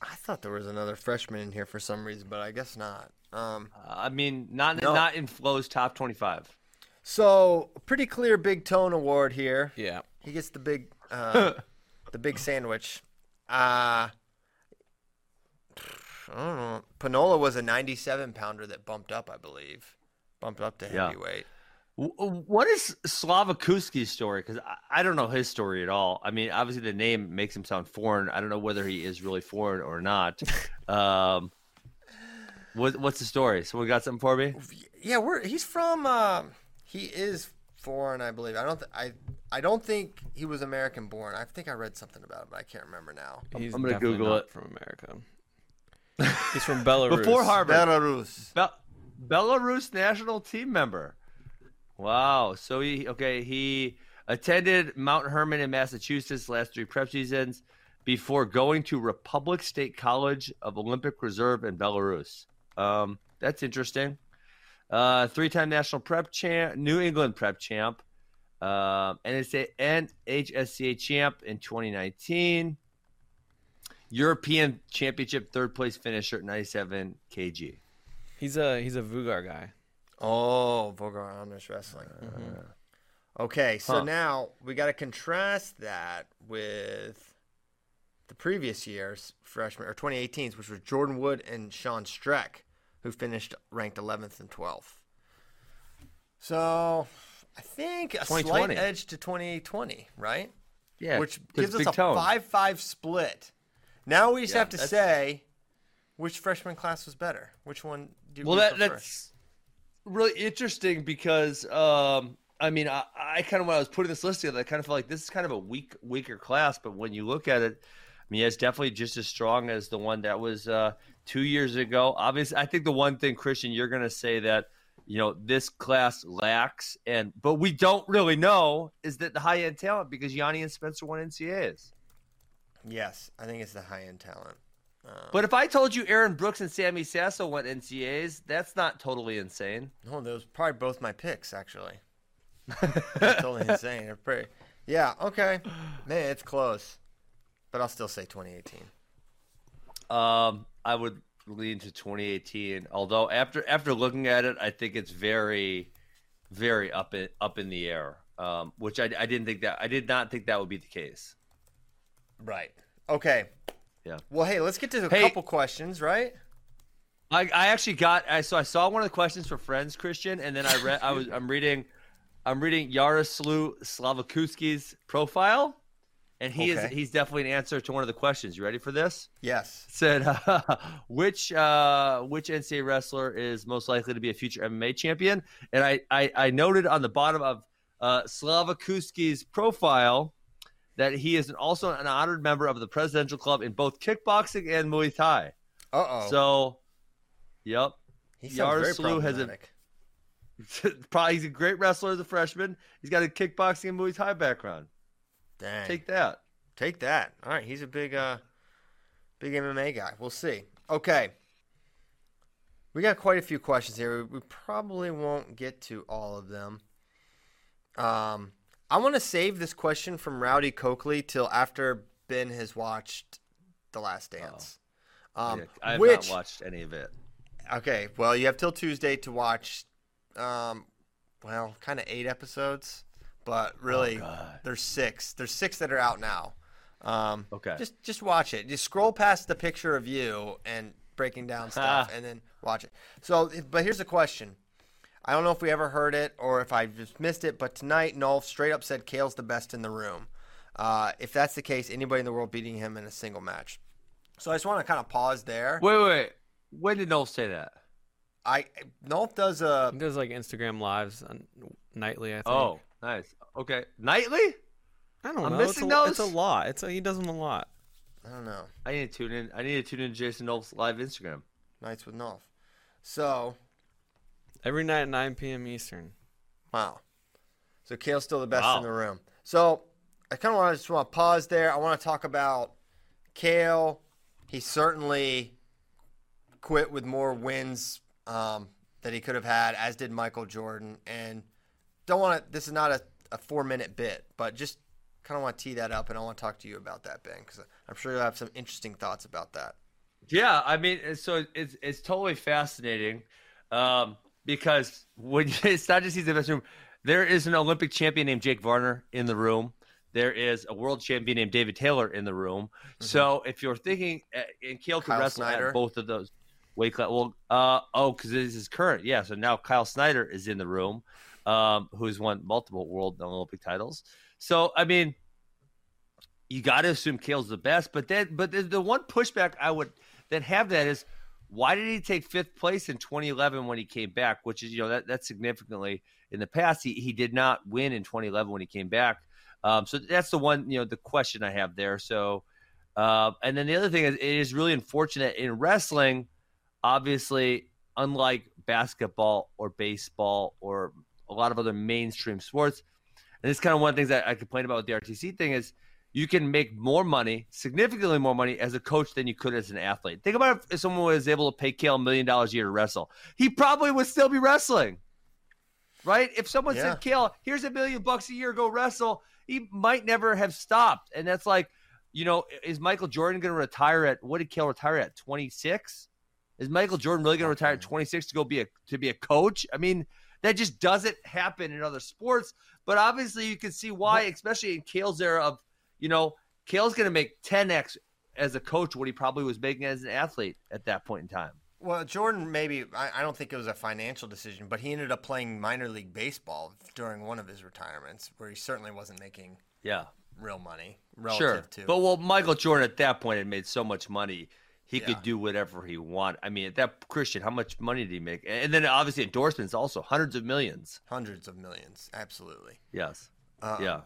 I thought there was another freshman in here for some reason, but I guess not. Um, Uh, I mean, not No. not in Flo's top 25. so pretty clear Big Tone Award here. Yeah. He gets the big, uh, the big sandwich. Uh, I don't know. Penola was a 97 pounder that bumped up, I believe, bumped up to heavyweight. W- What is Slavikouski's story? Because I, I don't know his story at all. I mean, obviously the name makes him sound foreign. I don't know whether he is really foreign or not. um, what, what's the story? Someone got something for me? Yeah, we're he's from. Uh, he is foreign, I believe. I don't. Th- I. I don't think he was American born. I think I read something about it, but I can't remember now. He's I'm gonna definitely Google not it. from America. He's from Belarus. Before Harvard, Belarus. Be- Belarus national team member. Wow. So he okay. He attended Mount Hermon in Massachusetts last three prep seasons before going to Republic State College of Olympic Reserve in Belarus. Um, that's interesting. Uh, three-time national prep champ, New England prep champ, um, NSA NHSCA champ in 2019. European Championship third place finisher at 97 kg. He's a he's a Vougar guy. Oh, Vougar Honors Wrestling. Okay, so Huh. now we got to contrast that with the previous year's freshman or 2018's, which was Jordan Wood and Sean Streck, who finished ranked 11th and 12th. So I think a slight edge to 2020, right? Yeah, which gives us a Tone. 5 5 split. Now we just Yeah, have to that's- say which freshman class was better. Which one do Well, we that prefer? that's really interesting because um, I mean, I, I kind of when I was putting this list together, I kind of felt like this is kind of a weak, weaker class. But when you look at it, It's definitely just as strong as the one that was uh, two years ago. Obviously, I think the one thing, Christian, you're going to say that you know this class lacks, and but we don't really know is that the high end talent because Yianni and Spencer won NCAAs. Yes, I think it's the high end talent. Um, But if I told you Aaron Brooks and Sammy Sasso went NCAAs, that's not totally insane. No, those probably both my picks actually. That's totally insane. They're pretty. Yeah. Okay. Man, it's close, but I'll still say 2018. Um, I would lean to 2018. Although after after looking at it, I think it's very, very up in up in the air. Um, which I, I didn't think that I did not think that would be the case. Right. Okay. Yeah. Well, hey, let's get to a Hey- couple questions, right? I, I actually got I so I saw one of the questions for friends Christian, and then I read I was I'm reading I'm reading Yaroslav Slavikouski's profile, and he Okay. is he's definitely an answer to one of the questions. You ready for this? Yes. said which uh, which NCAA wrestler is most likely to be a future MMA champion, and I I, I noted on the bottom of uh, Slavikouski's profile that he is also an honored member of the Presidential Club in both kickboxing and Muay Thai. Uh oh. So, yep, he sounds very Yaroslav has a-. Probably he's a great wrestler as a freshman. He's got a kickboxing and Muay Thai background. Dang. Take that. Take that. All right, he's a big, uh, big MMA guy. We'll see. Okay, we got quite a few questions here. We probably won't get to all of them. Um, I want to save this question from Rowdy Coakley till after Ben has watched The Last Dance. Um, Yeah, I have which not watched any of it. okay, well, you have till Tuesday to watch. Um, well, kind of eight episodes, but really, God. there's six. There's six that are out now. Um, Okay. Just just watch it. Just scroll past the picture of you and breaking down stuff, and then watch it. So, but here's a question. I don't know if we ever heard it or if I just missed it, but tonight Nolf straight up said Kael's the best in the room. Uh, if that's the case, anybody in the world beating him in a single match. So I just want to kind of pause there. Wait, wait, wait. When did Nolf say that? I Nolf does a He does like Instagram lives on, nightly. I think. Oh, nice. Okay. Nightly? I don't know. I'm know. It's a, missing it's a lot. It's a, he does them a lot. I don't know I need to tune in. I need to tune in to Jason Nolf's live Instagram. nights with Nolf. So Every night at 9 p.m. Eastern. wow. So Kael's still the best Wow. in the room. So I kind of want to just want to pause there. I want to talk about Kael. He certainly quit with more wins um, that he could have had, as did Michael Jordan. And don't want to. This is not a, a four minute bit, but just kind of want to tee that up, and I want to talk to you about that, Ben, because I'm sure you'll have some interesting thoughts about that. Yeah, I mean, so it's it's totally fascinating um, because when it's not just he's in the best room. There is an Olympic champion named Jake Varner in the room. There is a world champion named David Taylor in the room. So if you're thinking, uh, and Kael could Kyle wrestle Snyder. at both of those weight class. Well, uh, oh, because this is current. Yeah, so now Kyle Snyder is in the room, um, who's won multiple world and Olympic titles. So I mean, you got to assume Kael's the best. But then, but the, the one pushback I would then have that is, why did he take fifth place in 2011 when he came back? Which is, you know, that that's significantly in the past. He he did not win in 2011 when he came back. Um, so that's the one, you know, the question I have there. So, uh, and then the other thing is, it is really unfortunate in wrestling. Obviously, unlike basketball or baseball or a lot of other mainstream sports, and this is kind of one of the things that I complain about with the RTC thing is you can make more money, significantly more money as a coach than you could as an athlete. Think about if someone was able to pay Kael a million dollars a year to wrestle. He probably would still be wrestling. Right? If someone Yeah. said, Kael, here's a million bucks a year, go wrestle, he might never have stopped. And that's like, you know, is Michael Jordan going to retire at what did Kael retire at? 26? Is Michael Jordan really going to retire at 26 to go be a to be a coach? I mean, that just doesn't happen in other sports. But obviously, you can see why, especially in Kael's era of, you know, Kael's going to make 10x as a coach what he probably was making as an athlete at that point in time. Well, Jordan maybe I, I don't think it was a financial decision, but he ended up playing minor league baseball during one of his retirements, where he certainly wasn't making Yeah, real money relative sure. to. But well, Michael Jordan at that point had made so much money. He Yeah. could do whatever he want. I mean, at that Christian, how much money did he make? And then obviously endorsements also hundreds of millions. hundreds of millions, absolutely. Yes. Uh, yeah.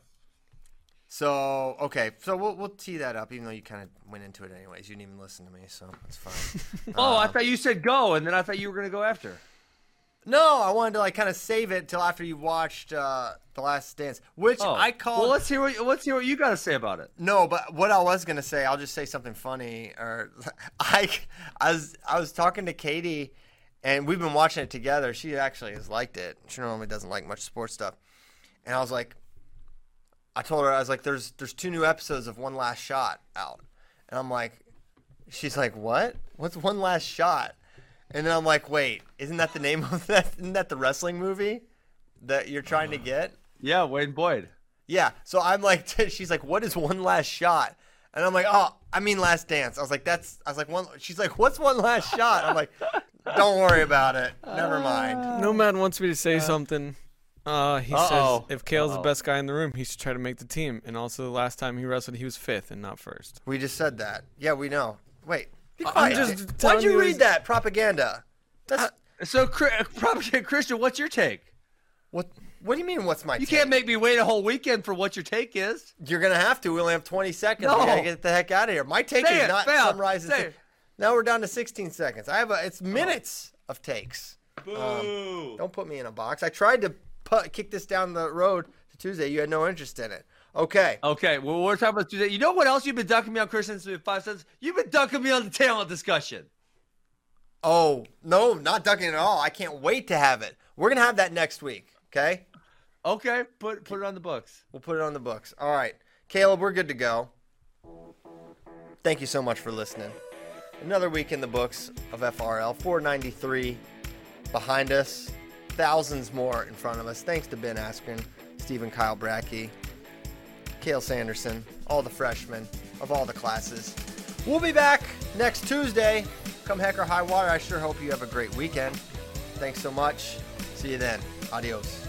So okay, so we'll we'll tee that up, even though you kind of went into it anyways. You didn't even listen to me, so it's fine. Oh, I Um, thought you said go, and then I thought you were going to go after. No, I wanted to like kind of save it till after you watched uh, the Last Dance, which Oh, I call. Well, let's hear what let's hear what you got to say about it. No, but what I was gonna say, I'll just say something funny. Or I, I was I was talking to Katie, and we've been watching it together. She actually has liked it. She normally doesn't like much sports stuff, and I was like, I told her I was like, there's there's two new episodes of One Last Shot out, and I'm like, she's like, what? What's One Last Shot? And then I'm like, wait, isn't that the name of that? Isn't that the wrestling movie that you're trying to get? Yeah, Wayne Boyd. Yeah. So I'm like, she's like, what is one last shot? And I'm like, oh, I mean last dance. I was like, that's, I was like, one. She's like, what's one last shot? I'm like, don't worry about it. Never mind. Nomad wants me to say something. Uh, he Uh-oh. says if Kael's Uh-oh. the best guy in the room, he should try to make the team. And also, the last time he wrestled, he was fifth and not first. We just said that. Yeah, we know. Wait. Be I'm just Why'd you you read his- that propaganda? That's So, Chri- uh, probably Christian, what's your take? what. What do you mean? What's my? Take? You take? can't make me wait a whole weekend for what your take is. You're gonna have to. We only have 20 seconds. No. We gotta get the heck out of here. My take Say is it, not Val. sunrise. and Say sun- it. Now we're down to 16 seconds. I have a. It's minutes of takes. Boo. Um, don't put me in a box. I tried to put, kick this down the road to Tuesday. You had no interest in it. Okay. Okay, well, we're talking about Tuesday. You know what else you've been ducking me on, Christian, since five cents? You've been ducking me on the talent discussion. Oh, no, not ducking at all. I can't wait to have it. We're going to have that next week. Okay. Okay, put put it on the books. We'll put it on the books. All right. Caleb, we're good to go. Thank you so much for listening. Another week in the books of FRL. 493 behind us. Thousands more in front of us. Thanks to Ben Askren, Stephen Kyle Brackey, Cael Sanderson, all the freshmen of all the classes. We'll be back next Tuesday. Come heck or high water. I sure hope you have a great weekend. Thanks so much. See you then. Adios.